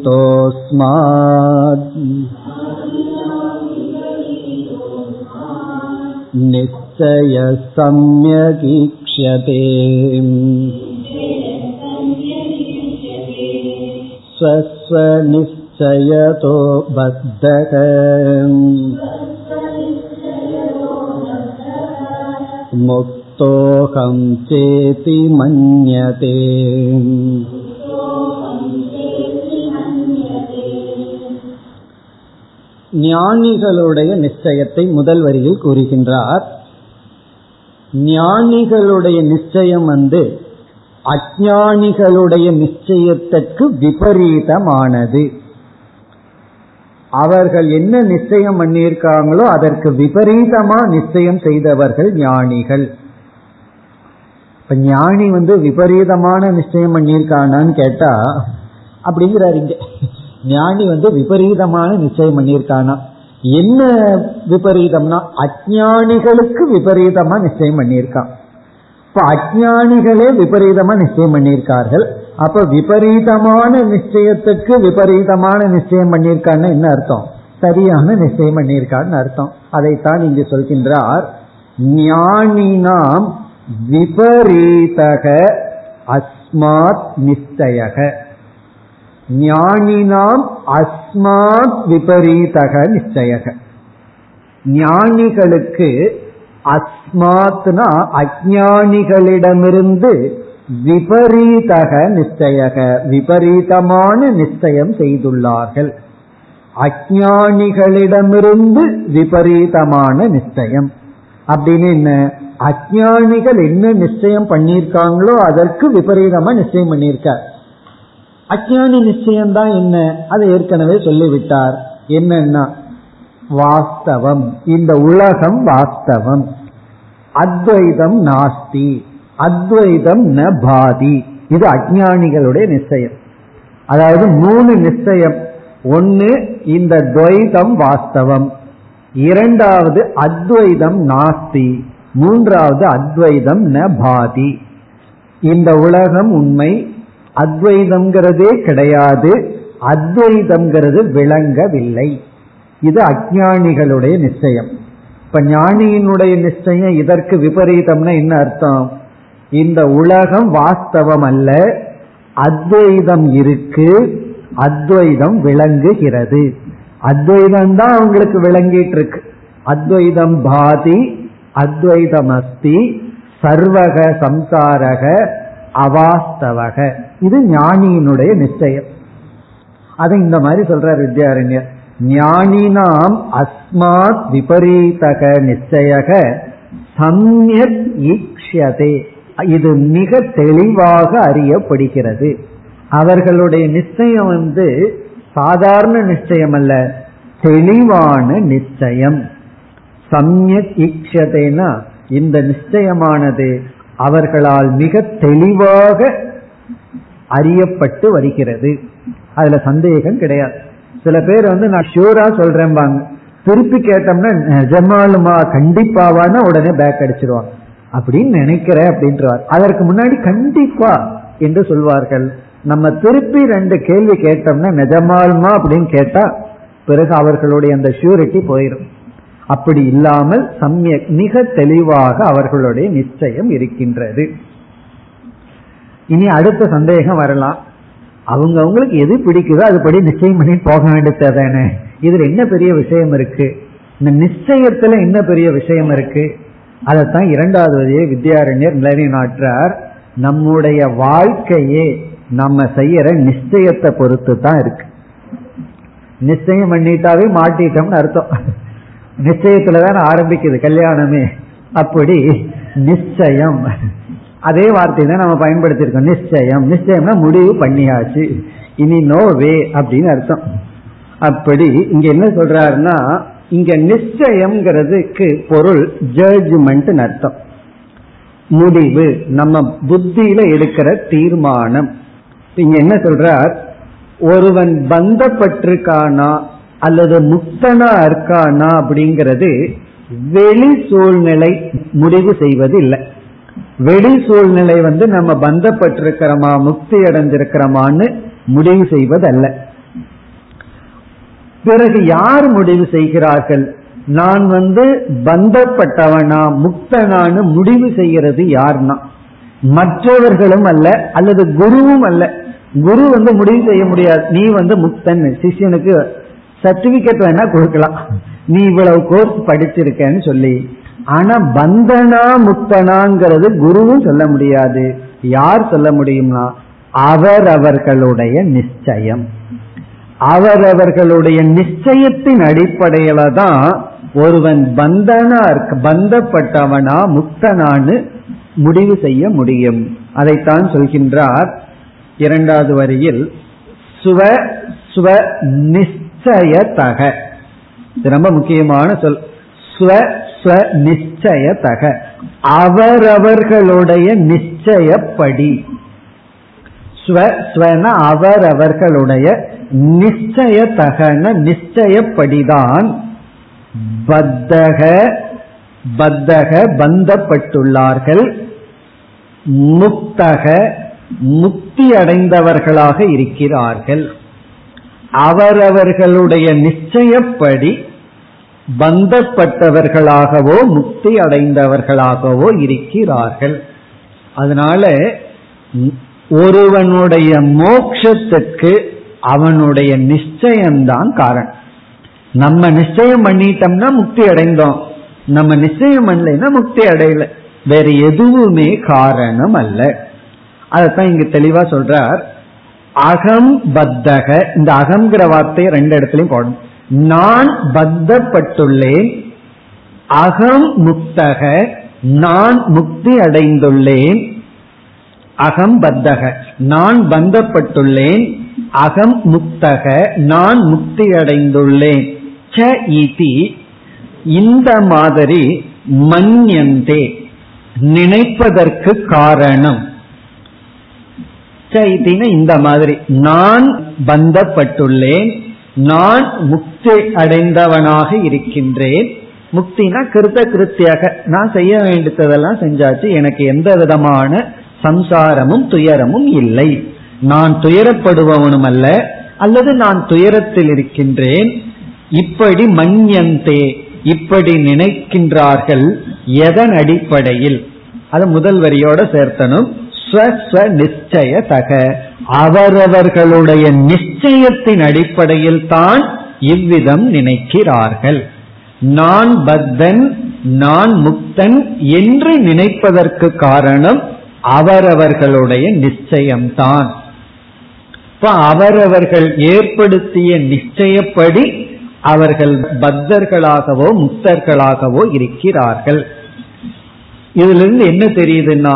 निश्चय सम्यगीक्ष्यते स्वस्वनिश्चयतो बद्धः मुक्तोऽहं चेति मन्यते ஞானிகளுடைய நிச்சயத்தை முதல் வரியில் கூறுகின்றார் ஞானிகளுடைய நிச்சயம் வந்து அஜானிகளுடைய நிச்சயத்திற்கு விபரீதமானது. அவர்கள் என்ன நிச்சயம் பண்ணியிருக்காங்களோ அதற்கு விபரீதமா நிச்சயம் செய்தவர்கள் ஞானிகள். இப்ப ஞானி வந்து விபரீதமான நிச்சயம் பண்ணியிருக்கானான்னு கேட்டா அப்படிங்கிறாரு இங்க. ஞானி வந்து விபரீதமான நிச்சயம் பண்ணியிருக்கானா? என்ன விபரீதம்னா அஜானிகளுக்கு விபரீதமா நிச்சயம் பண்ணியிருக்கான். இப்ப அஜானிகளே விபரீதமா நிச்சயம் பண்ணியிருக்கார்கள். அப்ப விபரீதமான நிச்சயத்துக்கு விபரீதமான நிச்சயம் பண்ணியிருக்கான்னு என்ன அர்த்தம்? சரியான நிச்சயம் பண்ணியிருக்கான்னு அர்த்தம். அதைத்தான் இங்கு சொல்கின்றார் ஞானினாம் விபரீதக அஸ்மாத் நிச்சயக. ஞானினாம் அஸ்மாத் விபரீதக நிச்சயக. ஞானிகளுக்கு அஸ்மாத்னா அஜானிகளிடமிருந்து விபரீதக நிச்சயக விபரீதமான நிச்சயம் செய்துள்ளார்கள். அஜானிகளிடமிருந்து விபரீதமான நிச்சயம். அப்படின்னு என்ன? அஜானிகள் என்ன நிச்சயம் பண்ணியிருக்காங்களோ அதற்கு விபரீதமா நிச்சயம் பண்ணியிருக்கார். அஜானி நிச்சயம்தான் என்ன? அதை ஏற்கனவே சொல்லிவிட்டார். என்னன்னா வாஸ்தவம். இந்த உலகம் வாஸ்தவம். அத்வைதம் நாஸ்தி. அத்வைதம் ந பாதி. இது அஜானிகளுடைய நிச்சயம். அதாவது மூணு நிச்சயம். ஒன்னு இந்த துவைதம் வாஸ்தவம். இரண்டாவது அத்வைதம் நாஸ்தி. மூன்றாவது அத்வைதம் ந பாதி. இந்த உலகம் உண்மை அத்வைதம்ங்கிறதே கிடையாது. அத்வைதம்ங்கிறது விளங்கவில்லை. இது அஜானிகளுடைய நிச்சயம். இப்ப ஞானியினுடைய நிச்சயம் இதற்கு விபரீதம்னா என்ன அர்த்தம்? இந்த உலகம் வாஸ்தவம் அல்ல அத்வைதம் இருக்கு. அத்வைதம் விளங்குகிறது. அத்வைதம் தான் அவங்களுக்கு விளங்கிட்டு இருக்கு அத்வைதம் பாதி அத்வைதம் அஸ்தி சர்வக சம்சாரக அவாஸ்தவக. இது ஞானியினுடைய நிச்சயம். அதை இந்த மாதிரி சொல்றார் வித்யாரண்யர். ஞானினாம் அஸ்மாத் விபரீதக நிச்சயக சம்யக் ஈக்ஷதே இது மிக தெளிவாக அறியப்படுகிறது. அவர்களுடைய நிச்சயம் வந்து சாதாரண நிச்சயம் அல்ல தெளிவான நிச்சயம். சம்யக் ஈக்ஷதேனா இந்த நிச்சயமானது அவர்களால் மிக தெளிவாக அறியப்பட்டு வருகிறது. அதுல சந்தேகம் கிடையாது. சில பேர் வந்து நான் ஷூரா சொல்றேன்பாங்க திருப்பி கேட்டோம்னா நிஜமாலுமா கண்டிப்பாவான உடனே பேக் அடிச்சிருவாங்க. அப்படின்னு நினைக்கிறேன் அப்படின்றார். அதற்கு முன்னாடி கண்டிப்பா என்று சொல்வார்கள். நம்ம திருப்பி ரெண்டு கேள்வி கேட்டோம்னா நிஜமாலுமா? அப்படின்னு கேட்டா பிறகு அவர்களுடைய அந்த ஷூரிட்டி போயிடும் அப்படி இல்லாமல் சமயக் மிக தெளிவாக அவர்களுடைய நிச்சயம் இருக்கின்றது. இனி அடுத்த சந்தேகம் வரலாம். அவங்க அவங்களுக்கு எது பிடிக்குதோ அதுபடி நிச்சயம் பண்ணி போக வேண்டியது தானே. இதுல என்ன பெரிய விஷயம் இருக்கு? இந்த நிச்சயத்துல என்ன பெரிய விஷயம் இருக்கு? அதைத்தான் இரண்டாவது வழியே வித்யாரண்யர் நிலைநாட்டுறார் நம்முடைய வாழ்க்கையே நம்ம செய்யற நிச்சயத்தை பொறுத்து தான் இருக்கு. நிச்சயம் பண்ணிட்டாவே மாட்டிட்டோம்னு அர்த்தம். நிச்சயத்துலதான் ஆரம்பிக்குது கல்யாணமே. அப்படி நிச்சயம். அதே வார்த்தை தான் நம்ம பயன்படுத்திருக்கோம் நிச்சயம். நிச்சயம்னா முடிவு பண்ணியாச்சு. இனி நோ வே அப்படின்னு அர்த்தம். அப்படி இங்க என்ன சொல்றாருன்னா இங்க நிச்சயம்ங்கிறதுக்கு பொருள் ஜட்ஜ்மெண்ட் அர்த்தம். முடிவு நம்ம புத்தியில எடுக்கிற தீர்மானம். இங்க என்ன சொல்றார்? ஒருவன் பந்தப்பட்டிருக்கானா அல்லது முக்தனா இருக்கானா அப்படிங்கிறது வெளி சூழ்நிலை முடிவு செய்வது இல்லை வெளி சூழ்நிலை வந்து நம்ம பந்தப்பட்டிருக்கிறோமா முக்தி அடைஞ்சிருக்கிறோமான்னு முடிவு செய்வது அல்ல பிறகு யார் முடிவு செய்கிறார்கள்? நான் வந்து பந்தப்பட்டவனா முக்தனான்னு முடிவு செய்கிறது யார்னா? மற்றவர்களும் அல்ல அல்லது குருவும் அல்ல. குரு வந்து முடிவு செய்ய முடியாது. நீ வந்து முக்தன் சிஷியனுக்கு சர்டிபிகேட் வேணா கொடுக்கலாம். நீ இவ்வளவு கோர்ஸ் படிச்சிருக்கேன்னு சொல்லி. ஆனா பந்தனா முக்தனாங்கிறது குருவும் சொல்ல முடியாது. யார் சொல்ல முடியும்னா அவரவர்களுடைய நிச்சயம். அவரவர்களுடைய நிச்சயத்தின் அடிப்படையில தான் ஒருவன் பந்தனா பந்தப்பட்டவனா முக்தனான்னு முடிவு செய்ய முடியும். அதைத்தான் சொல்கின்றார் இரண்டாவது வரியில் சுவ சுவ நிச்சயத்தக. இது ரொம்ப முக்கியமான சொல். ஸ்வ ஸ்வ நிச்சயத்தக. அவரவர்களுடைய நிச்சயப்படி. ஸ்வ ஸ்வன அவரவர்களுடைய நிச்சயத்தகன நிச்சயப்படிதான் பத்தக பத்தக பந்தப்பட்டுள்ளார்கள். முக்தக முக்தி அடைந்தவர்களாக இருக்கிறார்கள். அவரவர்களுடைய நிச்சயப்படி பந்தப்பட்டவர்களாகவோ முக்தி அடைந்தவர்களாகவோ இருக்கிறார்கள். அதனால ஒருவனுடைய மோக்ஷத்துக்கு அவனுடைய நிச்சயம்தான் காரணம். நம்ம நிச்சயம் பண்ணிட்டோம்னா முக்தி அடைந்தோம். நம்ம நிச்சயம் பண்ணலைன்னா முக்தி அடையல. வேற எதுவுமே காரணம் அல்ல. அதத்தான் இங்கு தெளிவா சொல்றார். அகம் பத்தக. இந்த அகம்ங்கிற வார்த்தையை ரெண்டு இடத்துலையும் போடணும். நான் பத்தப்பட்டுள்ளேன் அகம் முக்தக. நான் முக்தி அடைந்துள்ளேன் அகம் பத்தக. நான் பந்தப்பட்டுள்ளேன் அகம் முக்தக. நான் முக்தி அடைந்துள்ளேன். ச இதி இந்த மாதிரி மன்யந்தே. நினைப்பதற்கு காரணம். சைத்தின இந்த மாதிரி. நான் பந்தப்பட்டுள்ளேன் நான் முக்தி அடைந்தவனாக இருக்கின்றேன். முக்தினா கிருத்த கிருத்தியாக. நான் செய்ய வேண்டியதெல்லாம் செஞ்சாச்சு. எனக்கு எந்த விதமான சம்சாரமும் துயரமும் இல்லை. நான் துயரப்படுபவனும் அல்ல. அல்லது நான் துயரத்தில் இருக்கின்றேன். இப்படி மன்யந்தே இப்படி நினைக்கின்றார்கள் எதன் அடிப்படையில்? அது முதல் வரியோட சேர்த்தனும் ஸ்வஸ்வ நிச்சய தக அவரவர்களுடைய நிச்சயத்தின் அடிப்படையில் தான் இவ்விதம் நினைக்கிறார்கள். நான் பத்தன் நான் முக்தன் என்று நினைப்பதற்கு காரணம் அவரவர்களுடைய நிச்சயம்தான். இப்ப அவரவர்கள் ஏற்படுத்திய நிச்சயப்படி அவர்கள் பத்தர்களாகவோ முக்தர்களாகவோ இருக்கிறார்கள். இதுல இருந்து என்ன தெரியுதுன்னா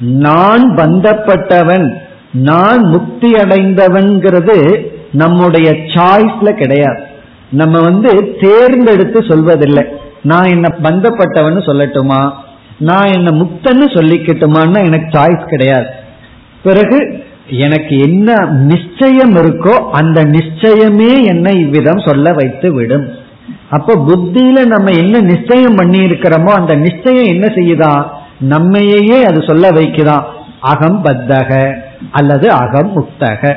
நான் பந்தப்பட்டவன் நான் முக்தி அடைந்தவன்கிறது நம்முடைய சாய்ஸ்ல கிடையாது. நம்ம வந்து தேர்ந்தெடுத்து சொல்வதில்லை. நான் என்ன பந்தப்பட்டவன் சொல்லட்டுமா? நான் என்ன முக்தன்னு சொல்லிக்கட்டுமான்னு எனக்கு சாய்ஸ் கிடையாது. பிறகு எனக்கு என்ன நிச்சயம் இருக்கோ அந்த நிச்சயமே என்னை இவ்விதம் சொல்ல வைத்து விடும் அப்ப புத்தியில நம்ம என்ன நிச்சயம் பண்ணி இருக்கிறோமோ அந்த நிச்சயம் என்ன செய்யுதான் நம்மையே அது சொல்ல வைக்குதான் அகம் பத்தக அல்லது அகம் முக்தக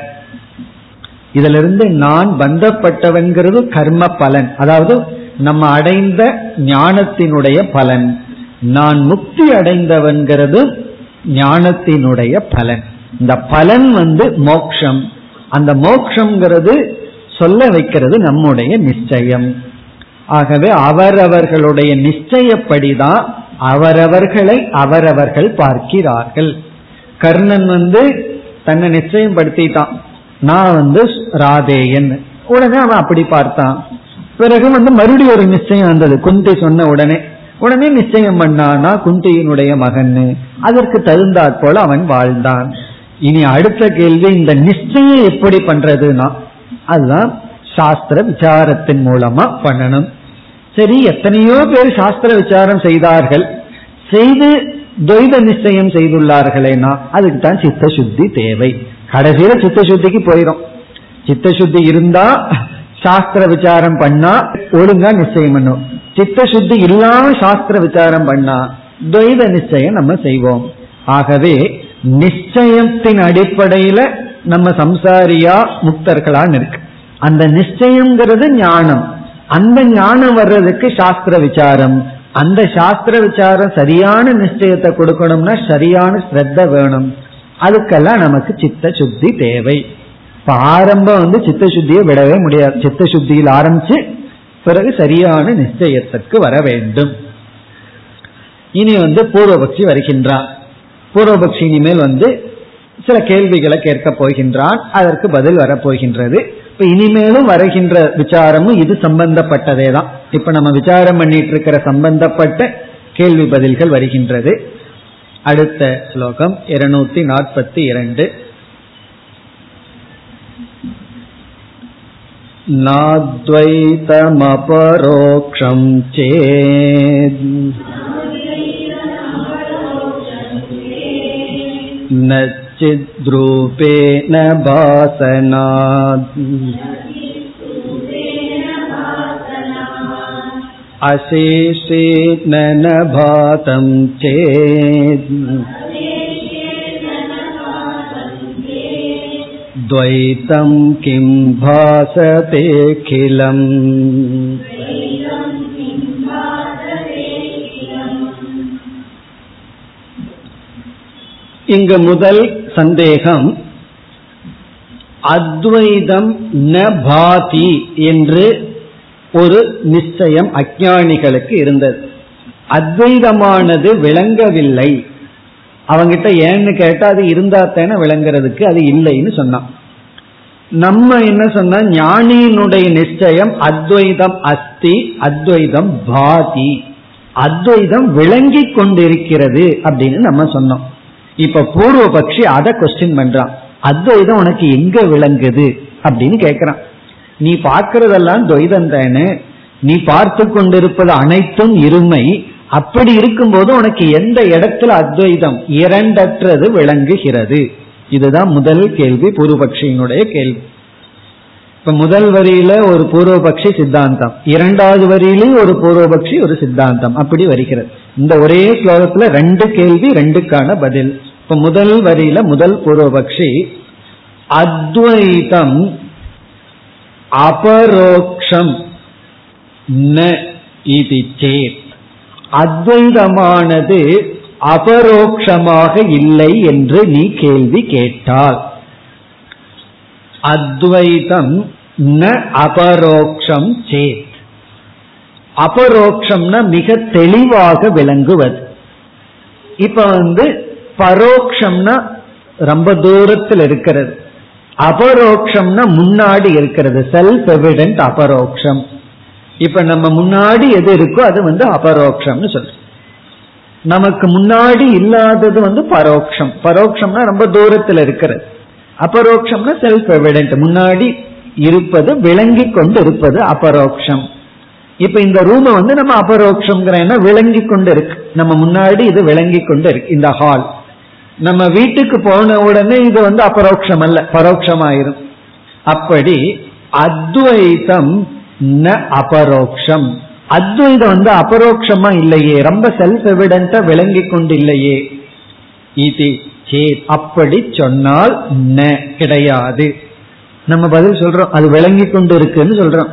இதுல இருந்து நான் பந்தப்பட்டவன்கிறது கர்ம பலன். அதாவது நம்ம அடைந்த ஞானத்தினுடைய பலன். நான் முக்தி அடைந்தவன்கிறது ஞானத்தினுடைய பலன். இந்த பலன் வந்து மோக்ஷம். அந்த மோக்ஷங்கிறது சொல்ல வைக்கிறது நம்முடைய நிச்சயம். ஆகவே அவரவர்களுடைய நிச்சயப்படிதான் அவரவர்களை அவரவர்கள் பார்க்கிறார்கள். கர்ணன் வந்து தன்னை நிச்சயம் படுத்திட்டான் நான் வந்து ராதேயன். உடனே அவன் அப்படி பார்த்தான். பிறகு வந்து மறுபடியும் ஒரு நிச்சயம் வந்தது. குந்தி சொன்ன உடனே உடனே நிச்சயம் பண்ணானா குந்தியினுடைய மகன் அதற்கு தகுந்தாற் போல அவன் வாழ்ந்தான். இனி அடுத்த கேள்வி இந்த நிச்சயம் எப்படி பண்றதுன்னா அதுதான் சாஸ்திர விசாரத்தின் மூலமா பண்ணணும். சரி எத்தனையோ பேர் சாஸ்திர விசாரம் செய்தார்கள். செய்து துவைத நிச்சயம் செய்துள்ளார்களேனா அதுக்கு தான் சித்த சுத்தி தேவை. கடைசியில சித்த சுத்திக்கு போயிடும் சித்த சுத்தி இருந்தா சாஸ்திர விசாரம் பண்ணா ஒழுங்கா நிச்சயம் பண்ணும். சித்த சுத்தி இல்லாம சாஸ்திர விசாரம் பண்ணா துவைத நிச்சயம் நம்ம செய்வோம். ஆகவே நிச்சயத்தின் அடிப்படையில நம்ம சம்சாரியா முக்தர்களான்னு இருக்கு. அந்த நிச்சயம்ங்கிறது ஞானம். அந்த ஞானம் வர்றதுக்கு சாஸ்திர விசாரம். அந்த சாஸ்திர விசாரம் சரியான நிச்சயத்தை கொடுக்கணும்னா சரியான ஸ்ரத்த வேணும். அதுக்கெல்லாம் நமக்கு சித்த சுத்தி தேவை. இப்ப ஆரம்பம் வந்து சித்த சுத்தியை விடவே முடியாது. சித்த சுத்தியில் ஆரம்பிச்சு பிறகு சரியான நிச்சயத்திற்கு வர வேண்டும். இனி வந்து பூர்வபக்ஷி வருகின்றான் பூர்வபக்ஷி இனிமேல் வந்து சில கேள்விகளை கேட்க போகின்றான் அதற்கு பதில் வரப்போகின்றது. இப்ப இனிமேலும் வருகின்ற விசாரமும் இது சம்பந்தப்பட்டதே தான் இப்ப நம்ம விசாரம் பண்ணிட்டு இருக்கிற சம்பந்தப்பட்ட கேள்வி பதில்கள் வருகின்றது அடுத்த ஸ்லோகம் இருநூத்தி நாற்பத்தி இரண்டு नाद्वैतमपरोक्षं चेत् न चिद्रूपेण भासनात् अशेषेण न भातं चेत् द्वैतं किं भासतेऽखिलम् இங்கு முதல் சந்தேகம். அத்வைதம் ந பாதி என்று ஒரு நிச்சயம் அஜானிகளுக்கு இருந்தது. அத்வைதமானது விளங்கவில்லை. அவங்கிட்ட ஏன்னு கேட்டா அது இருந்தா தானே விளங்குறதுக்கு அது இல்லைன்னு சொன்னான். நம்ம என்ன சொன்ன ஞானியினுடைய நிச்சயம் அத்வைதம் அஸ்தி அத்வைதம் பாதி. அத்வைதம் விளங்கி கொண்டிருக்கிறது அப்படின்னு நம்ம சொன்னோம். இப்ப பூர்வ பட்சி அதை கொஸ்டின் பண்றான். அத்வைதம் உனக்கு எங்க விளங்குது? அப்படின்னு கேக்குறான். நீ பார்க்கறதெல்லாம் துவைதம் தானே நீ பார்த்து கொண்டிருப்பது அனைத்தும் இருமை. அப்படி இருக்கும்போது உனக்கு எந்த இடத்துல அத்வைதம்? இரண்டற்றது விளங்குகிறது. இதுதான் முதல் கேள்வி பூர்வபக்ஷியினுடைய கேள்வி. இப்ப முதல் வரியில ஒரு பூர்வபக்ஷி சித்தாந்தம். இரண்டாவது வரியிலும் ஒரு பூர்வபக்ஷி ஒரு சித்தாந்தம். அப்படி வருகிறது. இந்த ஒரே ஸ்லோகத்துல ரெண்டு கேள்வி ரெண்டுக்கான பதில். இப்ப முதல் வரியில முதல் பூர்வபக்ஷி அத்வைதம் அபரோக்ஷம் ந இது சேத். அத்வைதமானது அபரோக்ஷமாக இல்லை என்று நீ கேள்வி கேட்டால். அத்வைதம் ந அபரோக்ஷம் சேத். அபரோக்ஷம்னா மிக தெளிவாக விளங்குவது. இப்ப வந்து பரோக்ஷம்னா ரொம்ப தூரத்தில் இருக்கிறது. அபரோக்ஷம்னா முன்னாடி இருக்கிறது. செல்ஃப் எவிடென்ட் அபரோக்ஷம். இப்ப நம்ம முன்னாடி எது இருக்கோ அது வந்து அபரோக்ஷம்னு சொல்றோம். நமக்கு முன்னாடி இல்லாதது வந்து பரோக்ஷம். பரோக்ஷம்னா ரொம்ப தூரத்தில் இருக்கிறது. அபரோக்ஷம்னா செல்ஃப் எவிடென்ட் முன்னாடி இருப்பது விளங்கி கொண்டு இருப்பது அபரோக்ஷம். இப்ப இந்த ரூம வந்து நம்ம அபரோக்ஷம் விளங்கி கொண்டு இருக்கு நம்ம முன்னாடி இது விளங்கி கொண்டு இருக்கு இந்த ஹால் நம்ம வீட்டுக்கு போன உடனே இது வந்து அபரோக்ஷம் அல்ல. பரோட்சமாயிரும் அப்படி அத்வைதம் ந அபரோக்ஷம். அத்வைதம் வந்து அபரோக்ஷமா இல்லையே. ரொம்ப செல்ஃப் எவிடென்டா விளங்கி கொண்டு இல்லையே இது அப்படி சொன்னால் ந கிடையாது. நம்ம பதில் சொல்றோம். அது விளங்கி கொண்டு இருக்குன்னு சொல்றோம்.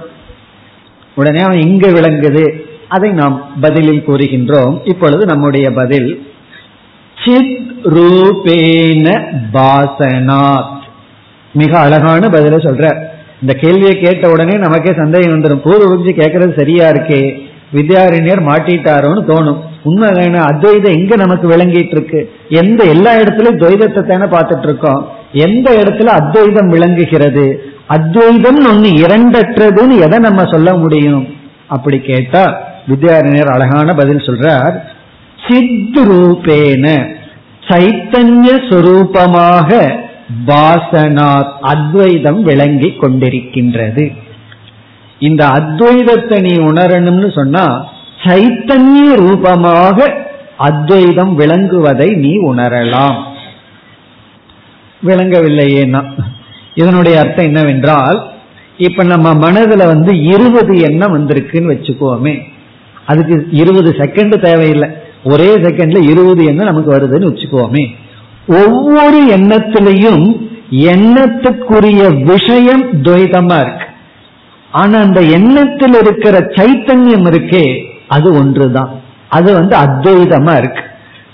உடனே அவன் எங்க விளங்குது? அதை நாம் பதிலில் கூறுகின்றோம். இப்பொழுது நம்முடைய பதில் சித் ரூபேன பாசனாத். மிக அழகான பதில சொல்ற. இந்த கேள்வியை கேட்ட உடனே நமக்கே சந்தேகம் வந்துடும் பூர்வபக்ஷி கேட்கறது சரியா இருக்கே? வித்யாரண்யர் மாட்டிட்டாரோன்னு தோணும். உண்மை வேணும் அத்வைதம் எங்க நமக்கு விளங்கிட்டு இருக்கு? எந்த எல்லா இடத்துலயும் துவைதத்தை தானே பார்த்துட்டு இருக்கோம். எந்த இடத்துல அத்வைதம் விளங்குகிறது? அத்வைதம் ஒன்னு இரண்டற்றதுன்னு எதை நம்ம சொல்ல முடியும்? அப்படி கேட்டா வித்யாரண்யர் அழகான பதில் சொல்றார். சித் ரூபேன சைத்தன்ய சுரூபமாக பாசனாத் அத்வைதம் விளங்கி கொண்டிருக்கின்றது. இந்த அத்வைதத்தை நீ உணரணும்னு சொன்னா சைத்தன்ய ரூபமாக அத்வைதம் விளங்குவதை நீ உணரலாம். விளங்கவில்லையேனா இதனுடைய அர்த்தம் என்னவென்றால் இப்ப நம்ம மனதுல வந்து இருபது எண்ணம் வந்திருக்குன்னு வச்சுக்கோமே. அதுக்கு இருபது செகண்ட் தேவையில்லை. ஒரே செகண்ட்ல இருபது எண்ணம் நமக்கு வருதுன்னு வச்சுக்கோமே. ஒவ்வொரு எண்ணத்திலையும் எண்ணத்துக்குரிய விஷயம் துவைதமா இருக்கு. ஆனா அந்த எண்ணத்தில் இருக்கிற சைத்தன்யம் இருக்கே அது ஒன்றுதான். அது வந்து அத்வைதமா இருக்கு.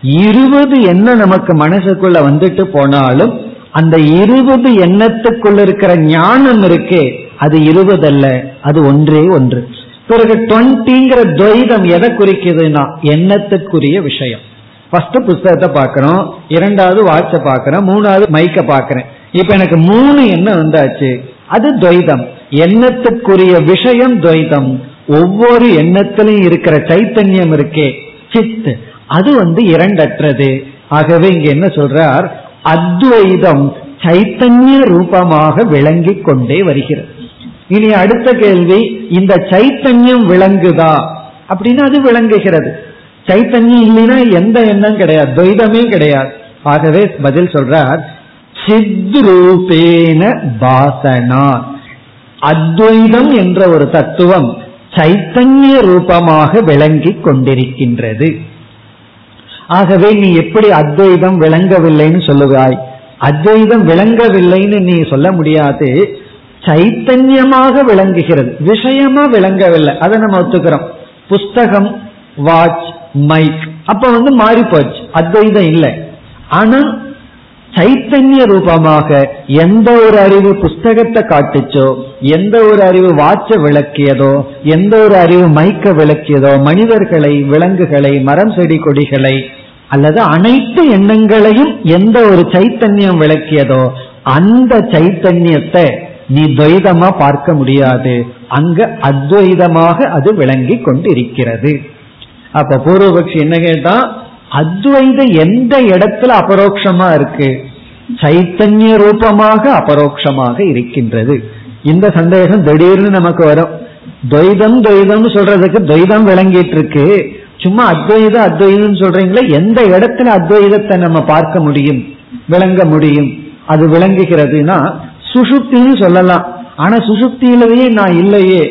இருபது எண்ணம் நமக்கு மனசுக்குள்ள வந்துட்டு போனாலும் அந்த இருபது எண்ணத்துக்குள்ள இருக்கிற ஞானம் இருக்கே அது இருபது அல்ல அது ஒன்றே ஒன்று. பிறகு டுவெண்ட்டிங்கிற துவைதம் எதை குறிக்குதுன்னா எண்ணத்துக்குரிய விஷயம். ஃபர்ஸ்ட் புஸ்தகத்தை பார்க்கறோம் இரண்டாவது வாட்சை பார்க்கறோம் மூணாவது மைக்க பார்க்கறேன். இப்ப எனக்கு மூணு எண்ணம் வந்தாச்சு. அது துவைதம். எண்ணத்துக்குரிய விஷயம் துவைதம். ஒவ்வொரு எண்ணத்திலையும் இருக்கிற சைத்தன்யம் இருக்கே சித் அது வந்து இரண்டற்றது. ஆகவே இங்க என்ன சொல்றார்? அத்வைதம் சைத்தன்ய ரூபமாக விளங்கி கொண்டே வருகிறது. இனி அடுத்த கேள்வி இந்த சைத்தன்யம் விளங்குதா? அப்படின்னா அது விளங்குகிறது. சைத்தன்யம் இல்லைன்னா எந்த எண்ணம் கிடையாது துவைதமே கிடையாது. ஆகவே பதில் சொல்றார் சித்ரூபேன பாசனா. அத்வைதம் என்ற ஒரு தத்துவம் சைத்தன்ய ரூபமாக விளங்கி கொண்டிருக்கின்றது. ஆகவே நீ எப்படி அத்வைதம் விளங்கவில்லைன்னு சொல்லுவாய்? அத்வைதம் விளங்கவில்லைன்னு நீ சொல்ல முடியாது. சைத்தன்யமாக விளங்குகிறது. விஷயமா விளங்கவில்லை. அதை நம்ம ஒத்துக்கிறோம். புஸ்தகம் வாட்ச் மைக் அப்ப வந்து மாறி போச்சு அத்வைதம் இல்லை. ஆனா சைத்தன்ய ரூபமாக எந்த ஒரு அறிவு புஸ்தகத்தை காட்டுச்சோ எந்த ஒரு அறிவு வாட்ச விளக்கியதோ எந்த ஒரு அறிவு மைக்க விளக்கியதோ மனிதர்களை விலங்குகளை மரம் செடி கொடிகளை அல்லது அனைத்து எண்ணங்களையும் எந்த ஒரு சைத்தன்யம் விளக்கியதோ அந்த சைத்தன்யத்தை நீ துவைதமா பார்க்க முடியாது. அங்க அத்வைதமாக அது விளங்கி கொண்டு இருக்கிறது அப்ப பூர்வபக்ஷி என்ன கேட்டா அத்வைதம் எந்த இடத்துல அபரோக்ஷமா இருக்கு? சைத்தன்ய ரூபமாக அபரோக்ஷமாக இருக்கின்றது. இந்த சந்தேகம் திடீர்னு நமக்கு வரும். துவைதம் துவைதம் சொல்றதுக்கு துவைதம் விளங்கிட்டு இருக்கு. சும்மா அத்வைத அத்வைதம் சொல்றீங்களே எந்த இடத்துல அத்வைதத்தை நம்ம பார்க்க முடியும் விளங்க முடியும் அது விளங்குகிறதுனா சுசுப்தின்னு சொல்லலாம். ஆனா சுசுப்தியிலேயே நான் இல்லையே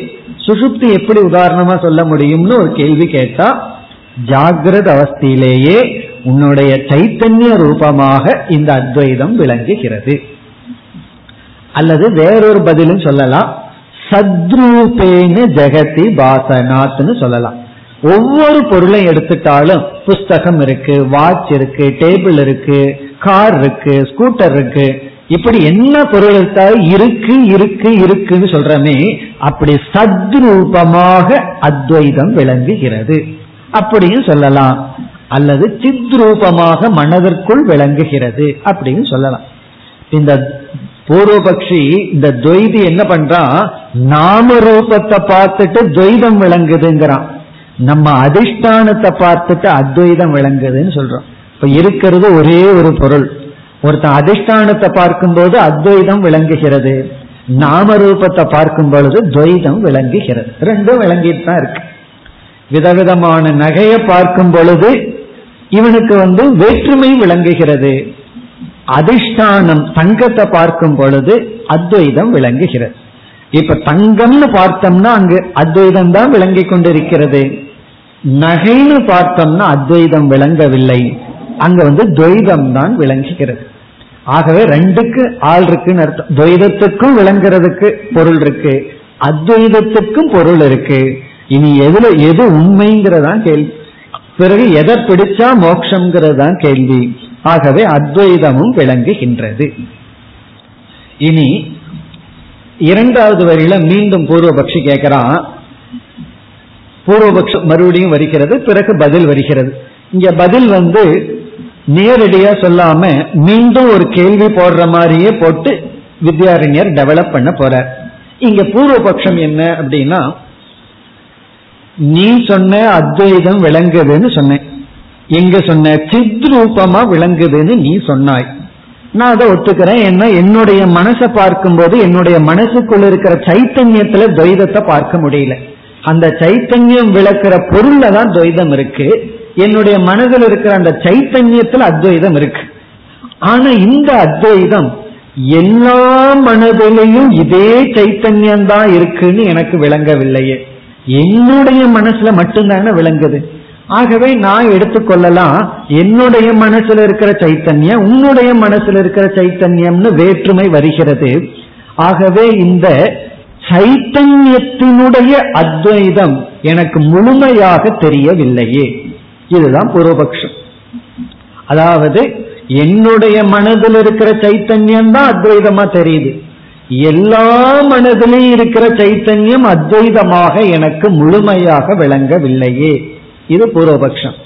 சுசுப்தி எப்படி உதாரணமா சொல்ல முடியும்னு ஒரு கேள்வி கேட்டா ஜாகிரத அவஸ்தையிலேயே உன்னுடைய சைத்தன்ய ரூபமாக இந்த அத்வைதம் விளங்குகிறது. அல்லது வேறொரு பதிலும் சொல்லலாம் சத்ரூபேன ஜெகதி பாசனாத்னு சொல்லலாம். ஒவ்வொரு பொருளை எடுத்துட்டாலும் புஸ்தகம் இருக்கு வாட்ச் இருக்கு டேபிள் இருக்கு கார் இருக்கு ஸ்கூட்டர் இருக்கு. இப்படி என்ன பொருள் எடுத்தாலும் இருக்கு இருக்கு இருக்குன்னு சொல்றமே அப்படி சத்ரூபமாக அத்வைதம் விளங்குகிறது. அப்படியும் சொல்லலாம். அல்லது சித்ரூபமாக மனதிற்குள் விளங்குகிறது அப்படின்னு சொல்லலாம். இந்த பூர்வபக்ஷி இந்த துவைதி என்ன பண்றான்? நாம ரூபத்தை பார்த்துட்டு துவைதம் விளங்குதுங்கிறான். நம்ம அதிஷ்டானத்தை பார்த்துட்டு அத்வைதம் விளங்குதுன்னு சொல்றோம். இப்ப இருக்கிறது ஒரே ஒரு பொருள். ஒருத்தன் அதிஷ்டானத்தை பார்க்கும்போது அத்வைதம் விளங்குகிறது. நாம ரூபத்தை பார்க்கும் பொழுது துவைதம் விளங்குகிறது. ரெண்டும் விளங்கிட்டு தான் இருக்கு. விதவிதமான நகையை பார்க்கும் பொழுது இவனுக்கு வந்து வேற்றுமை விளங்குகிறது. அதிஷ்டானம் தங்கத்தை பார்க்கும் பொழுது அத்வைதம் விளங்குகிறது. இப்ப தங்கம்னு பார்த்தோம்னா அங்கு அத்வைதம் தான் விளங்கி கொண்டிருக்கிறது. நகைன்னு பார்த்தோம்னா அத்வைதம் விளங்கவில்லை. அங்க வந்து துவைதம் தான் விளங்குகிறது. ஆகவே ரெண்டுக்கு ஆள் இருக்குன்னு அர்த்தம். துவைதத்துக்கும் விளங்குறதுக்கு பொருள் இருக்கு. அத்வைதத்துக்கும் பொருள் இருக்கு. இனி எதுல எது உண்மைங்கிறதான் கேள்வி. பிறகு எதை பிடிச்சா மோக்ஷங்கிறது தான் கேள்வி. ஆகவே அத்வைதமும் விளங்குகின்றது. இனி இரண்டாவது வரியில மீண்டும் பூர்வபக்ஷி கேட்கிறான் பூர்வபக்ஷம் மறுபடியும் வருகிறது பிறகு பதில் வருகிறது. இங்க பதில் வந்து நேரடியா சொல்லாம மீண்டும் ஒரு கேள்வி போடுற மாதிரியே போட்டு வித்யாரண்யர் டெவலப் பண்ண போற இங்க பூர்வபக்ஷம் என்ன அப்படின்னா நீ சொன்ன அத்வைதம் விளங்குதுன்னு சொன்னேன். எங்க சொன்ன சித்ரூபமா விளங்குதுன்னு நீ சொன்னாய். நான் அதை ஒத்துக்கிறேன். என்ன என்னுடைய மனசை பார்க்கும்போது என்னுடைய மனசுக்குள்ள இருக்கிற சைத்தன்யத்துல துவைதத்தை பார்க்க முடியல. அந்த சைத்தன்யம் விளக்குற பொருள்ல தான் துவைதம் இருக்கு. என்னுடைய மனதில் இருக்கிற அந்த சைத்தன்யத்தில் அத்வைதம் இருக்கு. ஆனா இந்த அத்வைதம் எல்லா மனதிலையும் இதே சைத்தன்யம் தான் இருக்குன்னு எனக்கு விளங்கவில்லையே. என்னுடைய மனசுல மட்டும்தானே விளங்குது. ஆகவே நான் எடுத்துக்கொள்ளலாம் என்னுடைய மனசுல இருக்கிற சைத்தன்யம் உன்னுடைய மனசுல இருக்கிற சைத்தன்யம்னு வேற்றுமை வருகிறது. ஆகவே இந்த சைத்தன்யத்தினுடைய அத்வைதம் எனக்கு முழுமையாக தெரியவில்லையே. இதுதான் பூர்வபக்ஷம். அதாவது என்னுடைய மனதில் இருக்கிற சைத்தன்யம் தான் அத்வைதமா தெரியுது. எல்லா மனதிலையும் இருக்கிற சைத்தன்யம் அத்வைதமாக எனக்கு முழுமையாக விளங்கவில்லையே. இது பூர்வபக்ஷம்.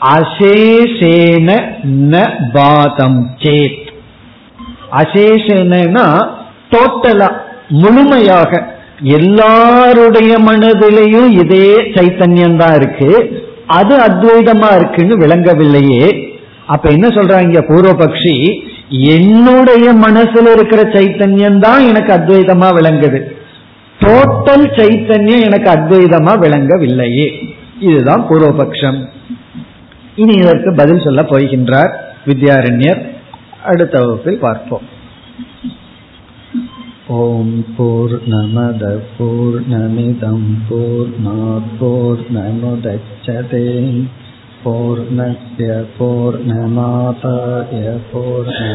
அசேஷேன ந பாதம் சேத். அசேஷேனா டோட்டலா முழுமையாக எல்லாருடைய மனதிலையும் இதே சைத்தன்யம் தான் இருக்கு. அது அத்வைதமா இருக்குன்னு விளங்கவில்லையே. அப்ப என்ன சொல்றாங்க பூர்வபக்ஷி? என்னுடைய மனசுல இருக்கிற சைத்தன்யம் தான் எனக்கு அத்வைதமா விளங்குது. டோட்டல் சைத்தன்யம் எனக்கு அத்வைதமா விளங்கவில்லையே. இதுதான் பூர்வபக்ஷம். இனி இதற்கு பதில் சொல்ல போகின்றார் வித்யாரண்யர். அடுத்த வகுப்பில் பார்ப்போம். ॐ पूर्णमदपूर्णमिदं पूर्णापूर्णमुदच्छते पूर्णस्य पूर्णमाताय पूर्णमेवावशिष्यते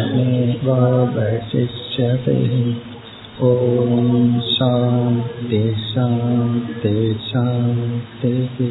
ॐ शान्ति शान्ति शान्तिः